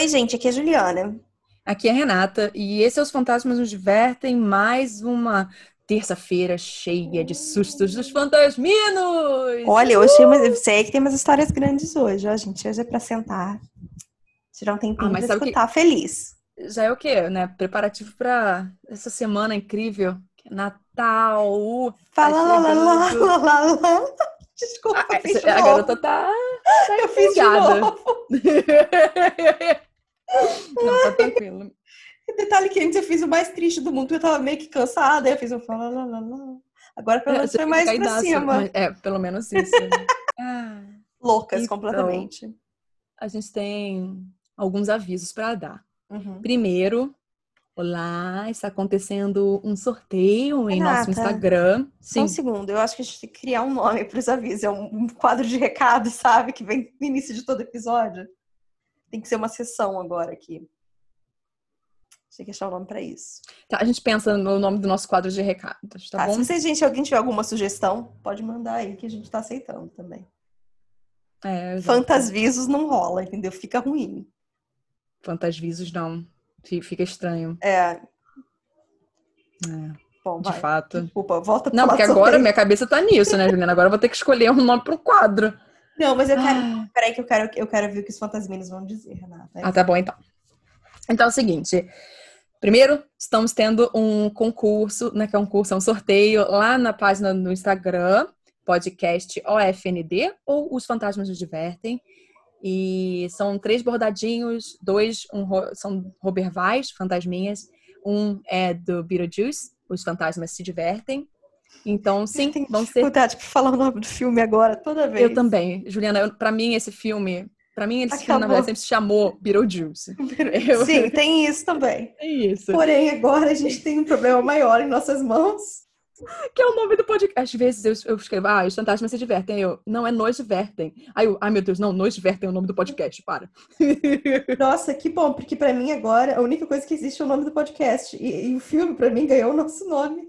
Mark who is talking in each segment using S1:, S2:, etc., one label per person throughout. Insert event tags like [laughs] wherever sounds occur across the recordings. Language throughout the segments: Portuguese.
S1: Oi, gente, aqui é a Juliana.
S2: Aqui é a Renata e esse é Os Fantasmas Nos Divertem, mais uma terça-feira cheia de sustos dos fantasminos!
S1: Olha, eu achei uma, sei que tem umas histórias grandes hoje, ó, gente. Hoje é pra sentar, tirar um tempinho ah, mas pra escutar que... feliz.
S2: Já é o quê, né? Preparativo pra essa semana incrível, é Natal.
S1: Fala lá, lá, lá, lá, lá. Desculpa, ah, fiz
S2: a garota tá, tá
S1: eu fiz de novo. [laughs]
S2: Não, tá tranquilo. [laughs]
S1: Detalhe que antes eu fiz o mais triste do mundo, eu tava meio que cansada, aí eu fiz um fala lá, lá, lá. Agora pelo menos foi mais pra daço, cima.
S2: É, pelo menos isso. Né? [laughs]
S1: ah, Loucas então, completamente.
S2: A gente tem alguns avisos para dar.
S1: Uhum.
S2: Primeiro, Olá, está acontecendo um sorteio em Renata, nosso Instagram.
S1: Sim. Só um segundo, eu acho que a gente tem que criar um nome para os avisos. É um quadro de recado, sabe? Que vem no início de todo episódio. Tem que ser uma sessão agora aqui. Tem que achar um nome para isso.
S2: Tá, a gente pensa no nome do nosso quadro de recados, tá, tá bom?
S1: Se você, gente, alguém tiver alguma sugestão, pode mandar aí que a gente está aceitando também.
S2: É,
S1: Fantasvisos não rola, entendeu? Fica ruim.
S2: Fantasvisos não. Fica estranho.
S1: É.
S2: é.
S1: Bom,
S2: de
S1: vai.
S2: fato.
S1: Desculpa, volta
S2: Não, porque agora minha cabeça tá nisso, né, Juliana? Agora eu vou ter que escolher um nome para um quadro.
S1: Não, mas eu quero. Ah. Peraí, que eu quero, eu quero ver o que os fantasminos vão dizer, Renata.
S2: Ah, tá bom, então. Então é o seguinte. Primeiro, estamos tendo um concurso, né? Que é um curso, é um sorteio lá na página do Instagram, podcast OFND, ou Os Fantasmas nos Divertem. E são três bordadinhos, dois um, são Robervais, fantasminhas, um é do Beetlejuice, Os Fantasmas Se Divertem. Então, sim, vão ser.
S1: dificuldade para falar o nome do filme agora, toda vez.
S2: Eu também. Juliana, para mim, esse filme. Para mim, esse Acabou. filme, na verdade, sempre se chamou Beetlejuice. [laughs]
S1: Eu... Sim, tem isso também. [laughs]
S2: Tem isso.
S1: Porém, agora a gente tem um problema maior em nossas mãos.
S2: que é o nome do podcast. Às vezes eu, eu escrevo, ah, os fantasmas se divertem. Eu, não, é Nos Divertem. Aí eu, ai meu Deus, não, Nos Divertem é o nome do podcast, para. [laughs]
S1: Nossa, que bom, porque para mim agora a única coisa que existe é o nome do podcast. E, e o filme, para mim, ganhou o nosso nome.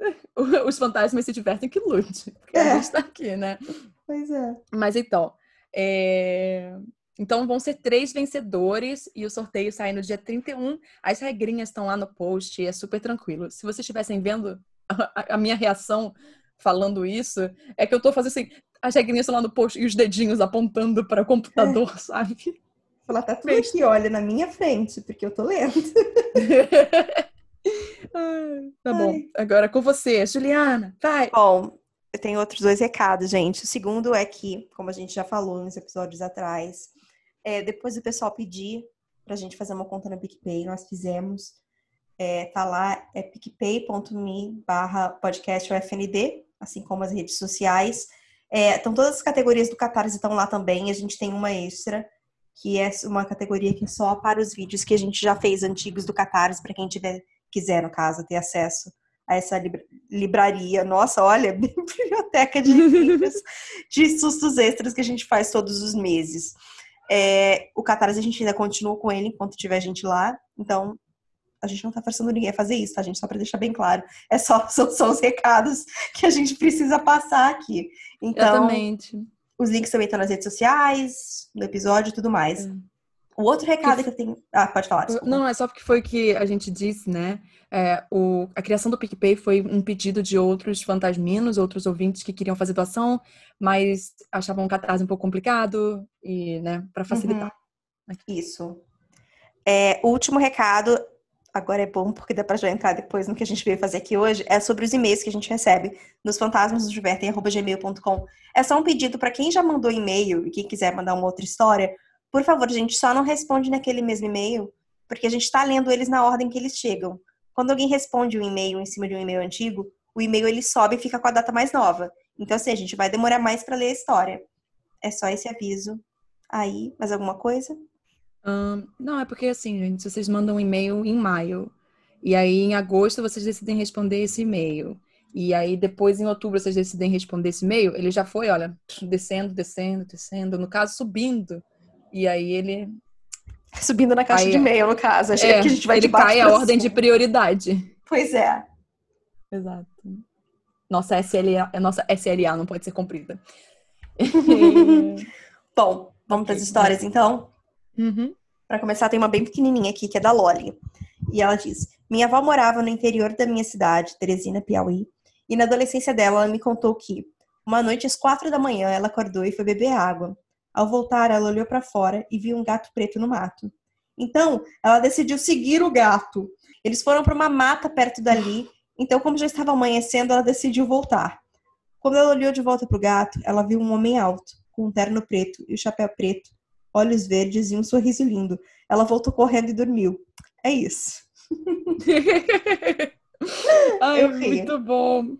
S1: [laughs]
S2: Os fantasmas se divertem que lute. Porque é. a gente tá aqui, né?
S1: Pois é.
S2: Mas então, é... Então vão ser três vencedores e o sorteio sai no dia 31. As regrinhas estão lá no post, é super tranquilo. Se vocês estivessem vendo a, a minha reação falando isso é que eu tô fazendo assim, as regrinhas lá no post e os dedinhos apontando para o computador, é. sabe?
S1: Falar, tá tudo aqui, olha, na minha frente, porque eu tô lendo. [laughs]
S2: Ai, tá Ai. bom. Agora com você, Juliana, vai.
S1: Bom, eu tenho outros dois recados, gente. O segundo é que, como a gente já falou nos episódios atrás, é, depois o pessoal pedir pra gente fazer uma conta no PicPay, nós fizemos é, tá lá, é picpay.me barra podcast UFND, assim como as redes sociais. É, então, todas as categorias do Catarse estão lá também. A gente tem uma extra, que é uma categoria que é só para os vídeos que a gente já fez antigos do Catarse, para quem tiver, quiser, no caso, ter acesso a essa libraria. Nossa, olha, [laughs] biblioteca de [laughs] livros de sustos extras que a gente faz todos os meses. É, o Catarse a gente ainda continua com ele enquanto tiver gente lá. Então, a gente não tá forçando ninguém a fazer isso, tá, gente? Só para deixar bem claro. É só, [laughs] são, são os recados que a gente precisa passar aqui. Então,
S2: Exatamente.
S1: os links também estão nas redes sociais, no episódio e tudo mais. É. O outro recado que... eu tenho. Ah, pode falar. Desculpa.
S2: Não, é só porque foi que a gente disse, né? É, o... A criação do PicPay foi um pedido de outros fantasminos, outros ouvintes que queriam fazer doação, mas achavam o catarse um pouco complicado e, né, para facilitar.
S1: Uhum. Isso. É, o último recado agora é bom porque dá para já entrar depois no que a gente veio fazer aqui hoje, é sobre os e-mails que a gente recebe nos fantasmasdosdivertem.gmail.com. É só um pedido para quem já mandou e-mail e quem quiser mandar uma outra história, por favor, gente só não responde naquele mesmo e-mail, porque a gente está lendo eles na ordem que eles chegam. Quando alguém responde um e-mail em cima de um e-mail antigo, o e-mail ele sobe e fica com a data mais nova. Então, assim, a gente vai demorar mais para ler a história. É só esse aviso. Aí, mais alguma coisa?
S2: Não, é porque assim, gente, vocês mandam um e-mail em maio. E aí, em agosto, vocês decidem responder esse e-mail. E aí, depois, em outubro, vocês decidem responder esse e-mail. Ele já foi, olha, descendo, descendo, descendo. No caso, subindo. E aí, ele...
S1: Subindo na caixa aí, de e-mail, no caso. Achei
S2: é,
S1: que a gente vai
S2: ele cai a ordem de prioridade.
S1: Pois é.
S2: Exato. Nossa SLA, nossa SLA não pode ser cumprida. [laughs]
S1: Bom, vamos para as histórias, então?
S2: Uhum.
S1: Para começar, tem uma bem pequenininha aqui, que é da Loli. E ela diz: Minha avó morava no interior da minha cidade, Teresina, Piauí, e na adolescência dela, ela me contou que, uma noite às quatro da manhã, ela acordou e foi beber água. Ao voltar, ela olhou para fora e viu um gato preto no mato. Então, ela decidiu seguir o gato. Eles foram para uma mata perto dali. Então, como já estava amanhecendo, ela decidiu voltar. Quando ela olhou de volta para o gato, ela viu um homem alto, com um terno preto e o um chapéu preto, olhos verdes e um sorriso lindo. Ela voltou correndo e dormiu. É isso. [laughs]
S2: Ai, eu ri. muito bom.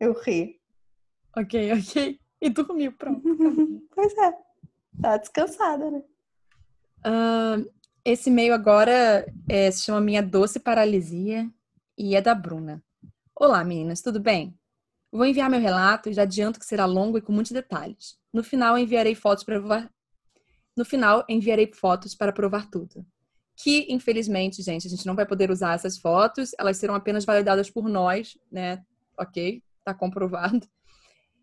S1: Eu ri.
S2: Ok, ok. E dormiu, pronto. [laughs]
S1: pois é. Tá descansada, né?
S2: Uh, esse e-mail agora é, se chama Minha Doce Paralisia e é da Bruna. Olá, meninas, tudo bem? Vou enviar meu relato e já adianto que será longo e com muitos detalhes. No final, enviarei fotos para provar. No final, enviarei fotos para provar tudo. Que, infelizmente, gente, a gente não vai poder usar essas fotos, elas serão apenas validadas por nós, né? Ok, tá comprovado.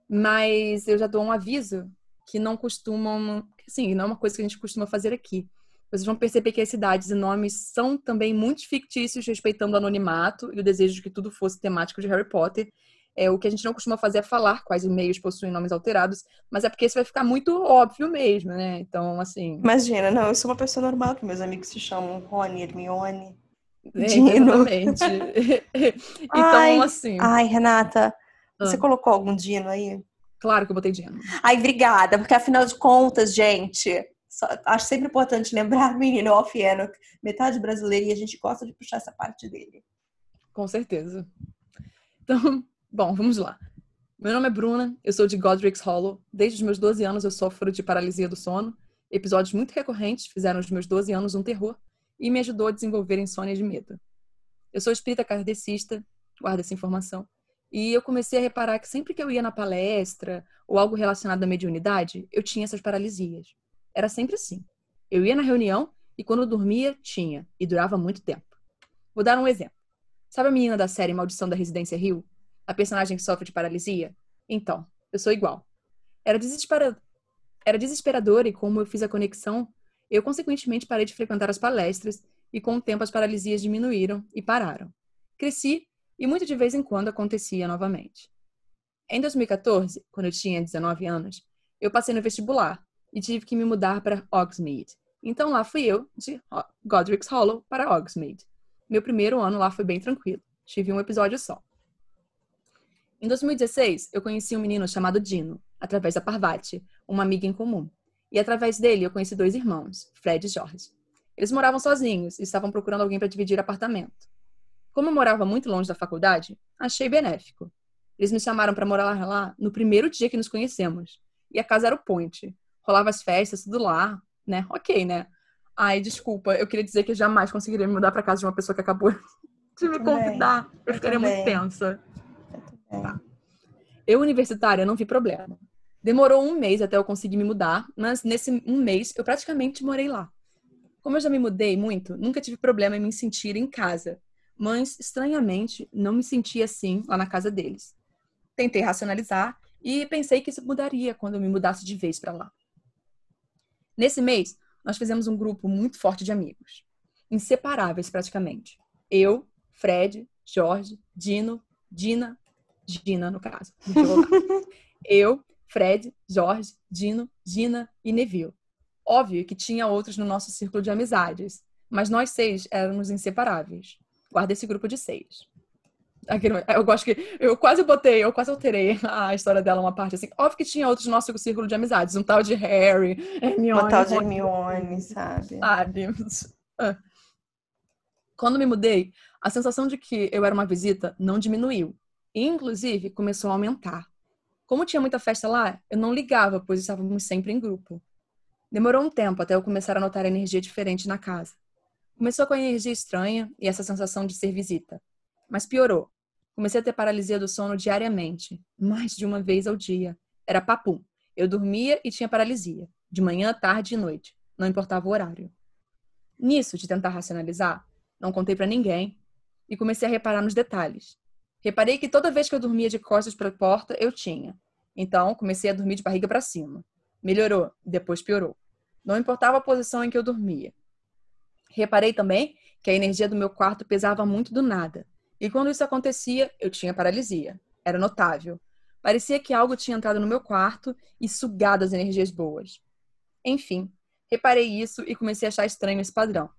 S2: Mas eu já dou um aviso que não costumam, assim, não é uma coisa que a gente costuma fazer aqui. Vocês vão perceber que as cidades e nomes são também muito fictícios, respeitando o anonimato e o desejo de que tudo fosse temático de Harry Potter. É, o que a gente não costuma fazer é falar quais e-mails possuem nomes alterados, mas é porque isso vai ficar muito óbvio mesmo, né? Então, assim.
S1: Imagina, não, eu sou uma pessoa normal, que meus amigos se chamam Rony, Hermione.
S2: É, exatamente. [laughs] então,
S1: ai,
S2: assim.
S1: Ai, Renata, ah. você colocou algum Dino aí?
S2: Claro que eu botei Dino.
S1: Ai, obrigada, porque afinal de contas, gente, só, acho sempre importante lembrar, [laughs] menino, Off Enoch, metade brasileira, e a gente gosta de puxar essa parte dele.
S2: Com certeza. Então, [laughs] Bom, vamos lá. Meu nome é Bruna, eu sou de Godric's Hollow. Desde os meus 12 anos eu sofro de paralisia do sono. Episódios muito recorrentes fizeram dos meus 12 anos um terror e me ajudou a desenvolver insônia de medo. Eu sou espírita kardecista, guarda essa informação, e eu comecei a reparar que sempre que eu ia na palestra ou algo relacionado à mediunidade, eu tinha essas paralisias. Era sempre assim. Eu ia na reunião e quando eu dormia, tinha, e durava muito tempo. Vou dar um exemplo. Sabe a menina da série Maldição da Residência Rio? a personagem que sofre de paralisia? Então, eu sou igual. Era, desespera... Era desesperador e como eu fiz a conexão, eu consequentemente parei de frequentar as palestras e com o tempo as paralisias diminuíram e pararam. Cresci e muito de vez em quando acontecia novamente. Em 2014, quando eu tinha 19 anos, eu passei no vestibular e tive que me mudar para Oxmead. Então lá fui eu, de Godric's Hollow, para Oxmead. Meu primeiro ano lá foi bem tranquilo. Tive um episódio só. Em 2016, eu conheci um menino chamado Dino, através da Parvati, uma amiga em comum. E através dele, eu conheci dois irmãos, Fred e Jorge. Eles moravam sozinhos e estavam procurando alguém para dividir apartamento. Como eu morava muito longe da faculdade, achei benéfico. Eles me chamaram para morar lá no primeiro dia que nos conhecemos. E a casa era o point. Rolava as festas, tudo lá, né? Ok, né? Ai, desculpa, eu queria dizer que eu jamais conseguiria me mudar para casa de uma pessoa que acabou [laughs] de me convidar. Eu, eu ficaria muito tensa. Tá. Eu, universitária, não vi problema. Demorou um mês até eu conseguir me mudar, mas nesse um mês eu praticamente morei lá. Como eu já me mudei muito, nunca tive problema em me sentir em casa, mas estranhamente não me sentia assim lá na casa deles. Tentei racionalizar e pensei que isso mudaria quando eu me mudasse de vez para lá. Nesse mês, nós fizemos um grupo muito forte de amigos, inseparáveis praticamente. Eu, Fred, Jorge, Dino, Dina, Gina, no caso. [laughs] eu, Fred, Jorge, Dino, Gina e Neville. Óbvio que tinha outros no nosso círculo de amizades, mas nós seis éramos inseparáveis. Guarda esse grupo de seis. Eu gosto que. Eu quase botei, eu quase alterei a história dela uma parte assim. Óbvio que tinha outros no nosso círculo de amizades. Um tal de Harry, Hermione.
S1: Um tal de Hermione, sabe?
S2: Sabe? Ah. Quando me mudei, a sensação de que eu era uma visita não diminuiu. E, inclusive, começou a aumentar. Como tinha muita festa lá, eu não ligava, pois estávamos sempre em grupo. Demorou um tempo até eu começar a notar energia diferente na casa. Começou com a energia estranha e essa sensação de ser visita. Mas piorou. Comecei a ter paralisia do sono diariamente, mais de uma vez ao dia. Era papum. Eu dormia e tinha paralisia, de manhã, tarde e noite, não importava o horário. Nisso, de tentar racionalizar, não contei para ninguém e comecei a reparar nos detalhes. Reparei que toda vez que eu dormia de costas para a porta, eu tinha. Então, comecei a dormir de barriga para cima. Melhorou, depois piorou. Não importava a posição em que eu dormia. Reparei também que a energia do meu quarto pesava muito do nada. E quando isso acontecia, eu tinha paralisia. Era notável. Parecia que algo tinha entrado no meu quarto e sugado as energias boas. Enfim, reparei isso e comecei a achar estranho esse padrão.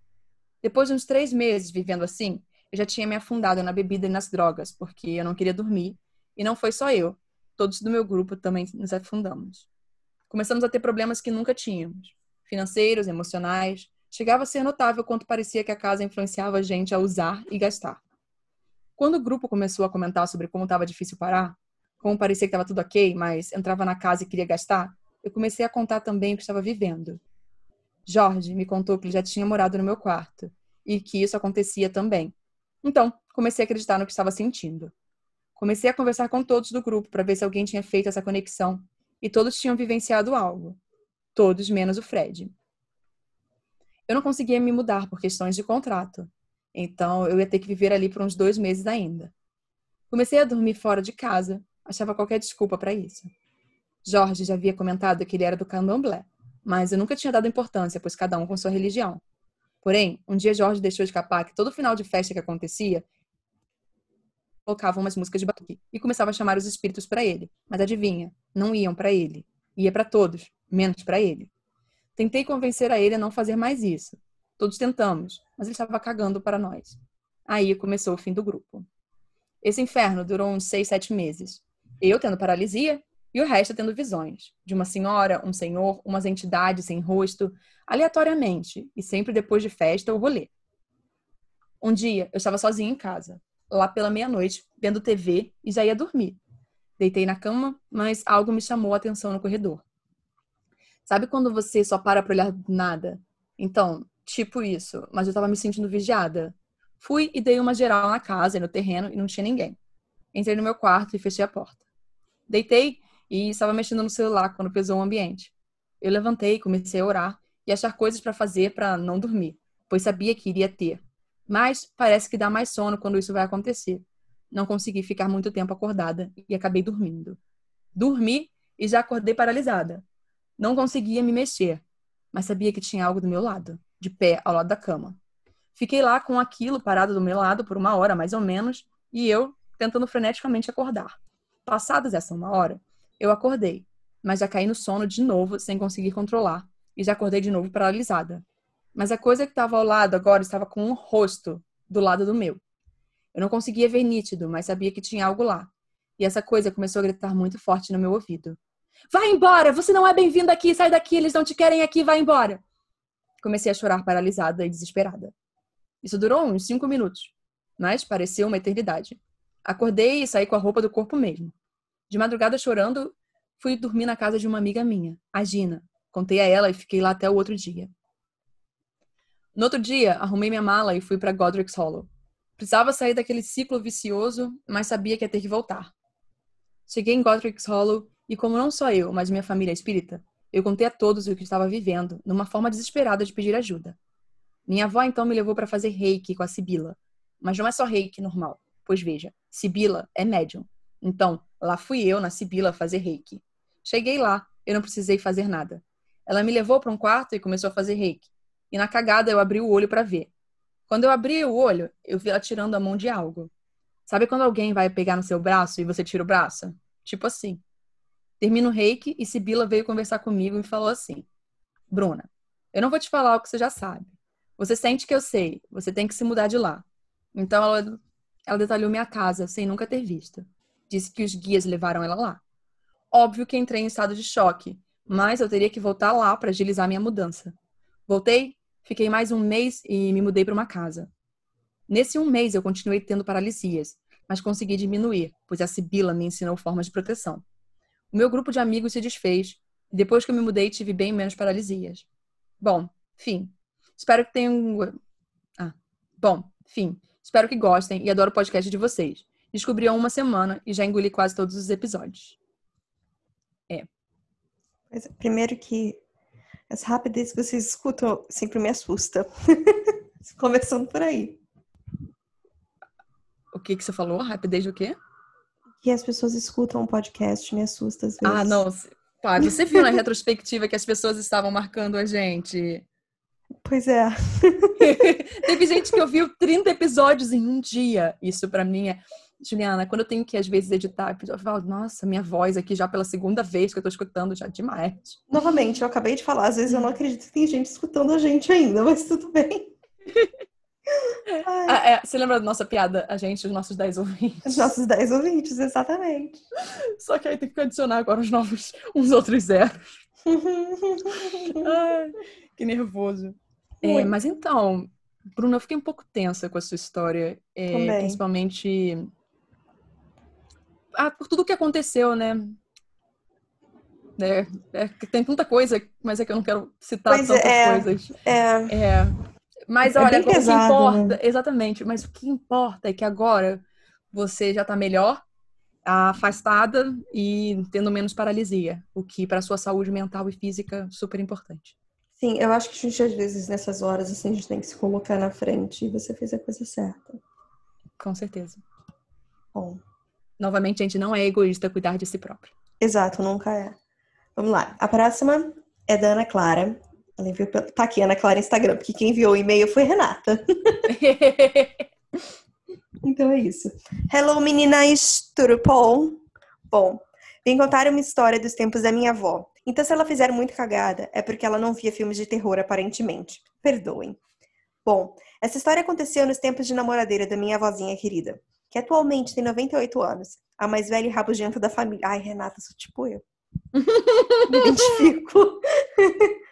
S2: Depois de uns três meses vivendo assim, eu já tinha me afundado na bebida e nas drogas, porque eu não queria dormir. E não foi só eu. Todos do meu grupo também nos afundamos. Começamos a ter problemas que nunca tínhamos. Financeiros, emocionais. Chegava a ser notável quanto parecia que a casa influenciava a gente a usar e gastar. Quando o grupo começou a comentar sobre como estava difícil parar, como parecia que estava tudo ok, mas entrava na casa e queria gastar, eu comecei a contar também o que estava vivendo. Jorge me contou que ele já tinha morado no meu quarto e que isso acontecia também. Então, comecei a acreditar no que estava sentindo. Comecei a conversar com todos do grupo para ver se alguém tinha feito essa conexão e todos tinham vivenciado algo. Todos menos o Fred. Eu não conseguia me mudar por questões de contrato, então eu ia ter que viver ali por uns dois meses ainda. Comecei a dormir fora de casa, achava qualquer desculpa para isso. Jorge já havia comentado que ele era do candomblé, mas eu nunca tinha dado importância, pois cada um com sua religião. Porém, um dia Jorge deixou escapar que todo final de festa que acontecia, colocava umas músicas de batuque e começava a chamar os espíritos para ele. Mas adivinha, não iam para ele. Ia para todos, menos para ele. Tentei convencer a ele a não fazer mais isso, Todos tentamos, mas ele estava cagando para nós. Aí começou o fim do grupo. Esse inferno durou uns seis, sete meses. Eu tendo paralisia e o resto tendo visões. De uma senhora, um senhor, umas entidades sem rosto, aleatoriamente, e sempre depois de festa ou rolê. Um dia, eu estava sozinha em casa, lá pela meia-noite, vendo TV e já ia dormir. Deitei na cama, mas algo me chamou a atenção no corredor. Sabe quando você só para para olhar nada? Então, Tipo isso, mas eu tava me sentindo vigiada. Fui e dei uma geral na casa e no terreno e não tinha ninguém. Entrei no meu quarto e fechei a porta. Deitei e estava mexendo no celular quando pesou o ambiente. Eu levantei, comecei a orar e achar coisas para fazer para não dormir, pois sabia que iria ter. Mas parece que dá mais sono quando isso vai acontecer. Não consegui ficar muito tempo acordada e acabei dormindo. Dormi e já acordei paralisada. Não conseguia me mexer, mas sabia que tinha algo do meu lado de pé ao lado da cama. Fiquei lá com aquilo parado do meu lado por uma hora, mais ou menos, e eu tentando freneticamente acordar. Passadas essa uma hora, eu acordei, mas já caí no sono de novo sem conseguir controlar, e já acordei de novo paralisada. Mas a coisa que estava ao lado agora estava com um rosto do lado do meu. Eu não conseguia ver nítido, mas sabia que tinha algo lá. E essa coisa começou a gritar muito forte no meu ouvido. Vai embora! Você não é bem-vindo aqui! Sai daqui! Eles não te querem aqui! Vai embora! Comecei a chorar paralisada e desesperada. Isso durou uns cinco minutos, mas pareceu uma eternidade. Acordei e saí com a roupa do corpo mesmo. De madrugada chorando, fui dormir na casa de uma amiga minha, a Gina. Contei a ela e fiquei lá até o outro dia. No outro dia, arrumei minha mala e fui para Godric's Hollow. Precisava sair daquele ciclo vicioso, mas sabia que ia ter que voltar. Cheguei em Godric's Hollow e, como não só eu, mas minha família é espírita, eu contei a todos o que estava vivendo, numa forma desesperada de pedir ajuda. Minha avó então me levou para fazer reiki com a Sibila. Mas não é só reiki normal, pois veja, Sibila é médium. Então, lá fui eu na Sibila fazer reiki. Cheguei lá, eu não precisei fazer nada. Ela me levou para um quarto e começou a fazer reiki. E na cagada eu abri o olho para ver. Quando eu abri o olho, eu vi ela tirando a mão de algo. Sabe quando alguém vai pegar no seu braço e você tira o braço? Tipo assim. Termino o reiki e Sibila veio conversar comigo e falou assim: Bruna, eu não vou te falar o que você já sabe. Você sente que eu sei, você tem que se mudar de lá. Então ela, ela detalhou minha casa sem nunca ter visto. Disse que os guias levaram ela lá. Óbvio que entrei em estado de choque, mas eu teria que voltar lá para agilizar minha mudança. Voltei, fiquei mais um mês e me mudei para uma casa. Nesse um mês eu continuei tendo paralisias, mas consegui diminuir, pois a Sibila me ensinou formas de proteção. O meu grupo de amigos se desfez. E depois que eu me mudei, tive bem menos paralisias. Bom, fim. Espero que tenham. Ah, bom, fim. Espero que gostem e adoro o podcast de vocês. Descobri há uma semana e já engoli quase todos os episódios. É.
S1: Primeiro que as rapidez que vocês escutam sempre me assusta. [laughs] Conversando por aí.
S2: O que que você falou? Rapidez do quê?
S1: Que as pessoas escutam um podcast me assusta às
S2: ah,
S1: vezes.
S2: Ah, não. Pá, você viu na retrospectiva que as pessoas estavam marcando a gente?
S1: Pois é. [laughs]
S2: Teve gente que ouviu 30 episódios em um dia. Isso pra mim é. Juliana, quando eu tenho que, às vezes, editar, eu falo, nossa, minha voz aqui já pela segunda vez que eu tô escutando, já demais.
S1: Novamente, eu acabei de falar, às vezes eu não acredito que tem gente escutando a gente ainda, mas tudo bem. [laughs]
S2: Ah, é, você lembra da nossa piada? A gente, os nossos 10 ouvintes.
S1: Os nossos 10 ouvintes, exatamente.
S2: Só que aí tem que adicionar agora os novos, uns outros zeros. [laughs] Ai, que nervoso. É, mas então, Bruna, eu fiquei um pouco tensa com a sua história. É, principalmente ah, por tudo que aconteceu, né? É, é, tem tanta coisa, mas é que eu não quero citar pois tantas é, coisas.
S1: É.
S2: é. Mas é olha, o que importa, né? exatamente, mas o que importa é que agora você já tá melhor, afastada e tendo menos paralisia, o que para sua saúde mental e física super importante.
S1: Sim, eu acho que a gente às vezes nessas horas assim a gente tem que se colocar na frente e você fez a coisa certa.
S2: Com certeza.
S1: Bom.
S2: Novamente, a gente não é egoísta cuidar de si próprio.
S1: Exato, nunca é. Vamos lá. A próxima é da Ana Clara. Ela enviou, tá aqui, Ana Clara Instagram, porque quem enviou o e-mail foi Renata. [laughs] então é isso. Hello, meninas, tudo bom? Bom, vim contar uma história dos tempos da minha avó. Então, se ela fizer muito cagada, é porque ela não via filmes de terror, aparentemente. Perdoem. Bom, essa história aconteceu nos tempos de namoradeira da minha avózinha querida, que atualmente tem 98 anos, a mais velha e rabugenta da família. Ai, Renata, sou tipo eu. [laughs] Me identifico. [laughs]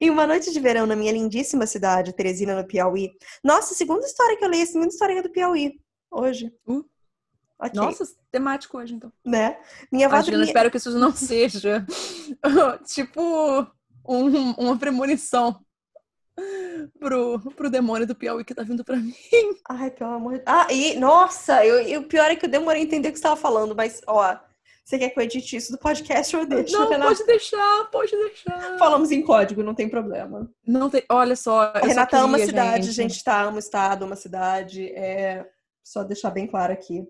S1: em uma noite de verão na minha lindíssima cidade, Teresina, no Piauí. Nossa, segunda história que eu leio, a segunda história do Piauí. Hoje.
S2: Uh. Okay. Nossa, temático hoje, então.
S1: Né? Minha avó.
S2: Imagina, espero que isso não seja [laughs] tipo um, uma premonição pro, pro demônio do Piauí que tá vindo pra mim.
S1: Ai, pelo amor de Ah, e, nossa, eu, e o pior é que eu demorei a entender o que você tava falando, mas, ó, você quer que eu edite isso do podcast ou deixa?
S2: Não, pode deixar, pode deixar.
S1: Falamos em código, não tem problema.
S2: Não tem, olha só.
S1: A Renata queria, ama a cidade, gente. a gente tá, ama o estado, ama a cidade. É só deixar bem claro aqui.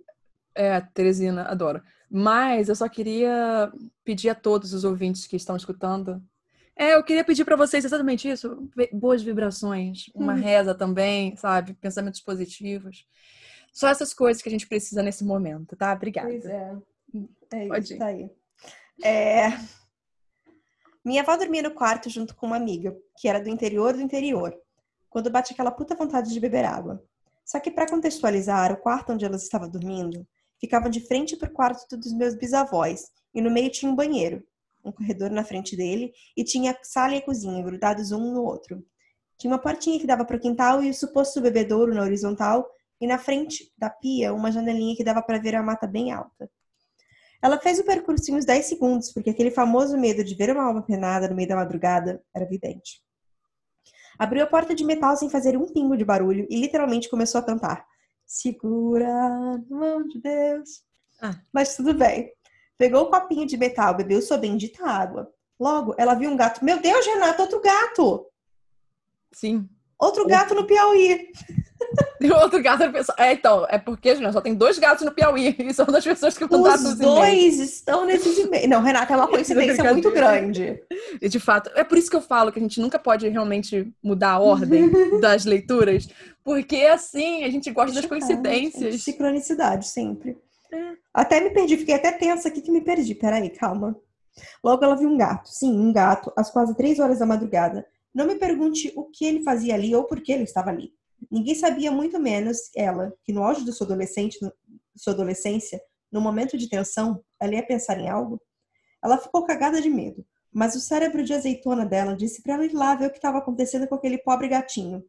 S2: É, Teresina, adoro. Mas eu só queria pedir a todos os ouvintes que estão escutando. É, eu queria pedir para vocês exatamente isso: boas vibrações, uma hum. reza também, sabe? Pensamentos positivos. Só essas coisas que a gente precisa nesse momento, tá? Obrigada.
S1: Pois é. É Pode isso, tá aí. É... Minha avó dormia no quarto junto com uma amiga, que era do interior do interior, quando bate aquela puta vontade de beber água. Só que para contextualizar, o quarto onde elas estavam dormindo ficava de frente para o quarto dos meus bisavós, e no meio tinha um banheiro, um corredor na frente dele, e tinha sala e cozinha grudados um no outro. Tinha uma portinha que dava para o quintal e o suposto bebedouro na horizontal, e na frente da pia uma janelinha que dava para ver a mata bem alta. Ela fez o percurso em uns 10 segundos, porque aquele famoso medo de ver uma alma penada no meio da madrugada era evidente. Abriu a porta de metal sem fazer um pingo de barulho e literalmente começou a cantar. Segura a mão de Deus. Ah. Mas tudo bem. Pegou o copinho de metal, bebeu sua bendita água. Logo, ela viu um gato. Meu Deus, Renato, outro gato!
S2: Sim.
S1: Outro gato no Piauí.
S2: E [laughs] outro gato no Piauí. É, então, é porque, gente, só tem dois gatos no Piauí. E são das pessoas que mandaram
S1: os, os dois estão nesses e-mails. Não, Renata, é uma [laughs] coincidência muito grande.
S2: E, de fato, é por isso que eu falo que a gente nunca pode realmente mudar a ordem [laughs] das leituras. Porque, assim, a gente gosta das coincidências.
S1: Sincronicidade, sempre. É. Até me perdi, fiquei até tensa aqui que me perdi. Peraí, calma. Logo ela viu um gato. Sim, um gato, às quase três horas da madrugada não me pergunte o que ele fazia ali ou por que ele estava ali. Ninguém sabia muito menos ela, que no auge da sua, adolescente, sua adolescência, no momento de tensão, ela ia pensar em algo. Ela ficou cagada de medo, mas o cérebro de azeitona dela disse para ela ir lá ver o que estava acontecendo com aquele pobre gatinho.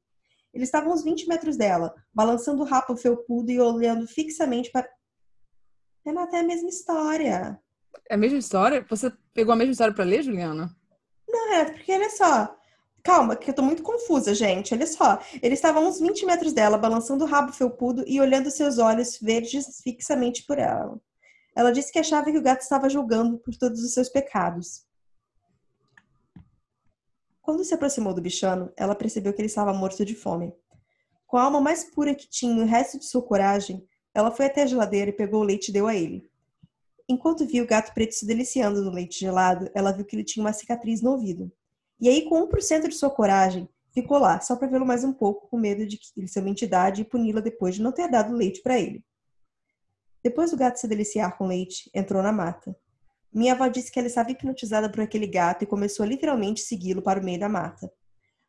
S1: Ele estava a uns 20 metros dela, balançando o rabo felpudo e olhando fixamente para. Renata, é a mesma história.
S2: É a mesma história? Você pegou a mesma história para ler, Juliana?
S1: Não, é, porque olha só. Calma, que eu tô muito confusa, gente. Olha só. Ele estava a uns 20 metros dela, balançando o rabo felpudo e olhando seus olhos verdes fixamente por ela. Ela disse que achava que o gato estava julgando por todos os seus pecados. Quando se aproximou do bichano, ela percebeu que ele estava morto de fome. Com a alma mais pura que tinha e o resto de sua coragem, ela foi até a geladeira e pegou o leite e deu a ele. Enquanto viu o gato preto se deliciando no leite gelado, ela viu que ele tinha uma cicatriz no ouvido. E aí, com 1% de sua coragem, Ficou lá, só para vê-lo mais um pouco, com medo de que ele ser uma entidade e puni-la depois de não ter dado leite para ele. Depois do gato se deliciar com leite, entrou na mata. Minha avó disse que ela estava hipnotizada por aquele gato e começou a literalmente segui-lo para o meio da mata.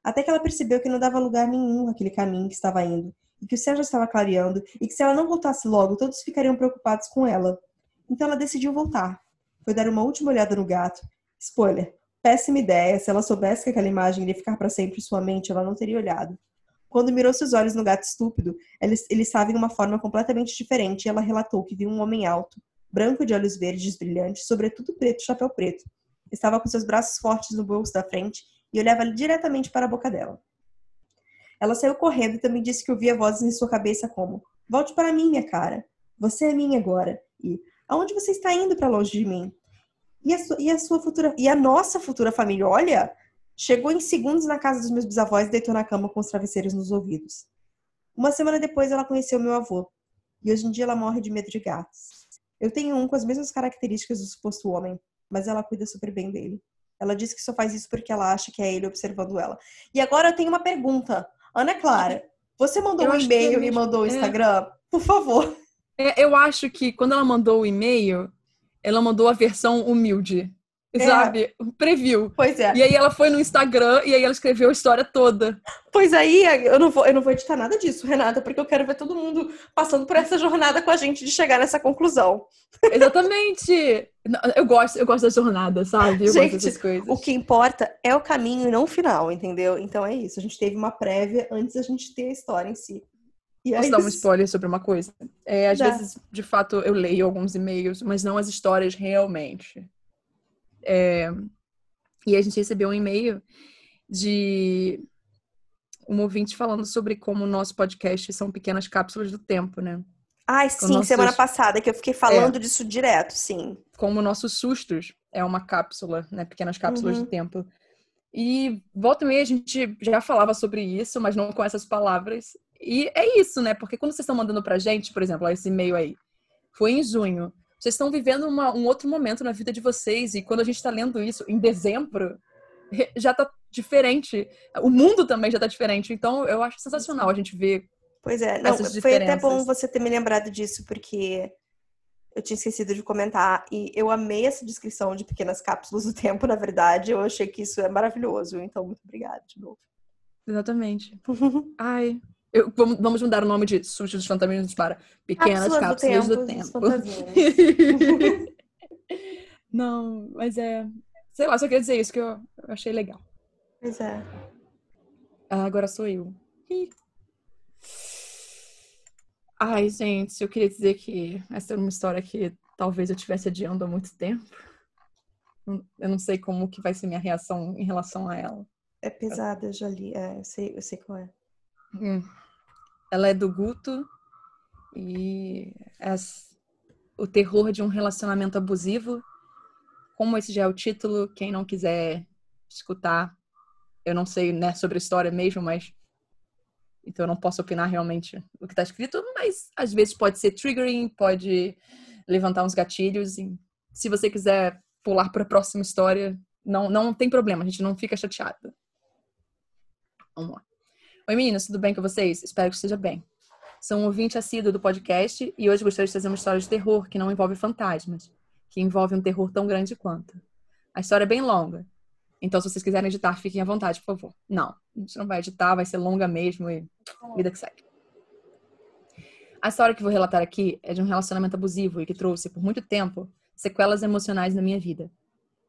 S1: Até que ela percebeu que não dava lugar nenhum aquele caminho que estava indo, e que o céu já estava clareando, e que se ela não voltasse logo, todos ficariam preocupados com ela. Então ela decidiu voltar. Foi dar uma última olhada no gato. Spoiler, péssima ideia, se ela soubesse que aquela imagem iria ficar para sempre em sua mente, ela não teria olhado. Quando mirou seus olhos no gato estúpido, ele, estava em uma forma completamente diferente e ela relatou que viu um homem alto, branco de olhos verdes brilhantes, sobretudo preto, chapéu preto. Estava com seus braços fortes no bolso da frente e olhava diretamente para a boca dela. Ela saiu correndo e também disse que ouvia vozes em sua cabeça como: Volte para mim, minha cara. Você é minha agora. E aonde você está indo para longe de mim? E a, sua, e a sua futura e a nossa futura família, olha, chegou em segundos na casa dos meus bisavós e deitou na cama com os travesseiros nos ouvidos. Uma semana depois ela conheceu meu avô e hoje em dia ela morre de medo de gatos. Eu tenho um com as mesmas características do suposto homem, mas ela cuida super bem dele. Ela diz que só faz isso porque ela acha que é ele observando ela. E agora eu tenho uma pergunta. Ana Clara, você mandou eu um e-mail e mandou o é. Instagram? É. Por favor.
S2: É, eu acho que quando ela mandou o e-mail, ela mandou a versão humilde. É. Sabe? Previu.
S1: Pois é.
S2: E aí ela foi no Instagram e aí ela escreveu a história toda.
S1: Pois aí, eu não vou, eu não vou editar nada disso, Renata, porque eu quero ver todo mundo passando por essa jornada com a gente de chegar nessa conclusão.
S2: Exatamente. Eu gosto, eu gosto da jornada, sabe? Eu gente, gosto dessas coisas.
S1: O que importa é o caminho e não o final, entendeu? Então é isso. A gente teve uma prévia antes da gente ter a história em si.
S2: E Posso dar um spoiler sobre uma coisa? É, às vezes, de fato, eu leio alguns e-mails, mas não as histórias realmente. É, e a gente recebeu um e-mail de um ouvinte falando sobre como o nosso podcast são pequenas cápsulas do tempo, né?
S1: Ai, sim, nossos... semana passada, que eu fiquei falando é, disso direto, sim.
S2: Como nossos sustos é uma cápsula, né? Pequenas cápsulas uhum. do tempo. E volta e meia a gente já falava sobre isso, mas não com essas palavras. E é isso, né? Porque quando vocês estão mandando pra gente, por exemplo, esse e-mail aí, foi em junho. Vocês estão vivendo uma, um outro momento na vida de vocês. E quando a gente está lendo isso em dezembro, já tá diferente. O mundo também já tá diferente. Então, eu acho sensacional a gente ver.
S1: Pois é, não, foi até bom você ter me lembrado disso, porque eu tinha esquecido de comentar. E eu amei essa descrição de pequenas cápsulas do [laughs] tempo, na verdade. Eu achei que isso é maravilhoso. Então, muito obrigada de novo.
S2: Exatamente. Ai, [laughs] eu, vamos mudar o nome de Sushi dos Fantasmas para Pequenas Cápsulas, do Tempo. Do tempo. [laughs] Não, mas é. Sei lá, só queria dizer isso que eu, eu achei legal.
S1: Pois é.
S2: Ah, agora sou eu. Ai, gente, eu queria dizer que essa é uma história que talvez eu estivesse adiando há muito tempo. Eu não sei como que vai ser minha reação em relação a ela.
S1: É pesada, eu já li. É, eu, sei, eu sei qual é.
S2: Hum. Ela é do Guto e é o terror de um relacionamento abusivo. Como esse já é o título, quem não quiser escutar, eu não sei né, sobre a história mesmo, mas então eu não posso opinar realmente o que está escrito, mas às vezes pode ser triggering, pode levantar uns gatilhos. E se você quiser pular para a próxima história, não, não tem problema, a gente não fica chateada. Vamos lá. Oi meninas, tudo bem com vocês? Espero que esteja bem. Sou um ouvinte assíduo do podcast e hoje gostaria de trazer uma história de terror que não envolve fantasmas, que envolve um terror tão grande quanto. A história é bem longa, então se vocês quiserem editar, fiquem à vontade, por favor. Não, a gente não vai editar, vai ser longa mesmo e vida que segue. A história que vou relatar aqui é de um relacionamento abusivo e que trouxe, por muito tempo, sequelas emocionais na minha vida.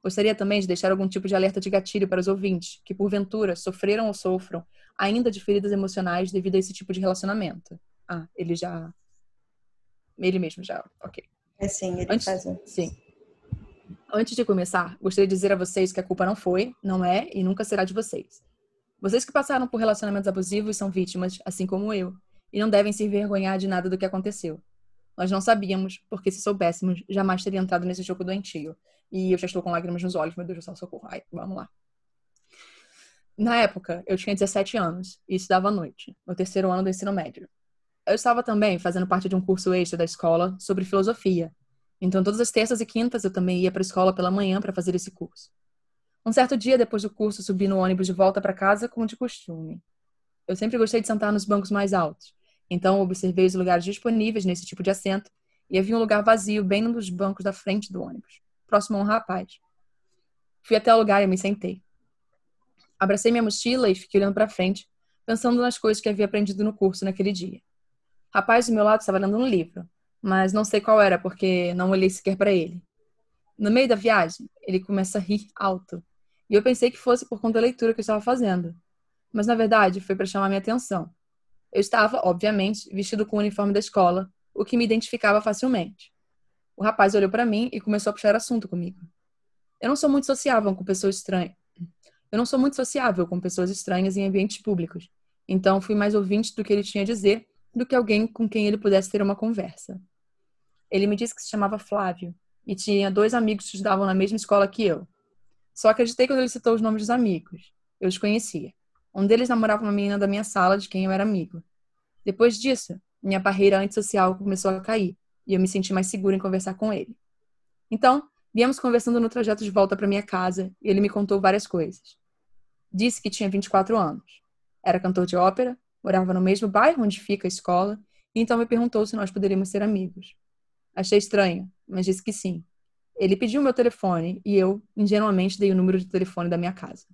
S2: Gostaria também de deixar algum tipo de alerta de gatilho para os ouvintes que, porventura, sofreram ou sofram ainda de feridas emocionais devido a esse tipo de relacionamento. Ah, ele já. Ele mesmo já. Ok.
S1: É sim, ele
S2: Antes...
S1: faz.
S2: Sim. Antes de começar, gostaria de dizer a vocês que a culpa não foi, não é e nunca será de vocês. Vocês que passaram por relacionamentos abusivos são vítimas, assim como eu, e não devem se envergonhar de nada do que aconteceu. Nós não sabíamos, porque se soubéssemos, jamais teria entrado nesse jogo doentio. E eu já estou com lágrimas nos olhos, meu Deus do céu, socorro. Ai, vamos lá. Na época, eu tinha 17 anos e estudava à noite, no terceiro ano do ensino médio. Eu estava também fazendo parte de um curso extra da escola sobre filosofia. Então, todas as terças e quintas eu também ia para a escola pela manhã para fazer esse curso. Um certo dia, depois do curso, subi no ônibus de volta para casa como de costume. Eu sempre gostei de sentar nos bancos mais altos, então observei os lugares disponíveis nesse tipo de assento e havia um lugar vazio bem num dos bancos da frente do ônibus, próximo a um rapaz. Fui até o lugar e me sentei. Abracei minha mochila e fiquei olhando para frente, pensando nas coisas que havia aprendido no curso naquele dia. O rapaz do meu lado estava lendo um livro, mas não sei qual era porque não olhei sequer para ele. No meio da viagem, ele começa a rir alto, e eu pensei que fosse por conta da leitura que eu estava fazendo. Mas na verdade foi para chamar minha atenção. Eu estava, obviamente, vestido com o uniforme da escola, o que me identificava facilmente. O rapaz olhou para mim e começou a puxar assunto comigo. Eu não sou muito sociável com pessoas estranhas. Eu não sou muito sociável com pessoas estranhas em ambientes públicos. Então fui mais ouvinte do que ele tinha a dizer do que alguém com quem ele pudesse ter uma conversa. Ele me disse que se chamava Flávio e tinha dois amigos que estudavam na mesma escola que eu. Só acreditei quando ele citou os nomes dos amigos. Eu os conhecia. Um deles namorava uma menina da minha sala de quem eu era amigo. Depois disso, minha barreira antissocial começou a cair e eu me senti mais segura em conversar com ele. Então, viemos conversando no trajeto de volta para minha casa e ele me contou várias coisas. Disse que tinha 24 anos. Era cantor de ópera, morava no mesmo bairro onde fica a escola e então me perguntou se nós poderíamos ser amigos. Achei estranho, mas disse que sim. Ele pediu meu telefone e eu, ingenuamente, dei o número de telefone da minha casa.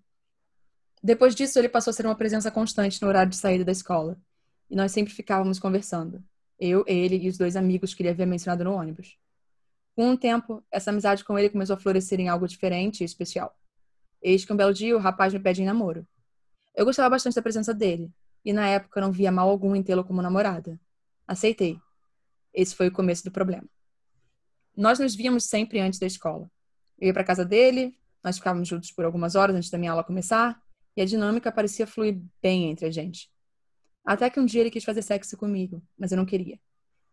S2: Depois disso, ele passou a ser uma presença constante no horário de saída da escola e nós sempre ficávamos conversando. Eu, ele e os dois amigos que ele havia mencionado no ônibus. Com o tempo, essa amizade com ele começou a florescer em algo diferente e especial. Eis que um belo dia o rapaz me pede em namoro. Eu gostava bastante da presença dele, e na época não via mal algum em tê-lo como namorada. Aceitei. Esse foi o começo do problema. Nós nos víamos sempre antes da escola. Eu ia para casa dele, nós ficávamos juntos por algumas horas antes da minha aula começar, e a dinâmica parecia fluir bem entre a gente. Até que um dia ele quis fazer sexo comigo, mas eu não queria.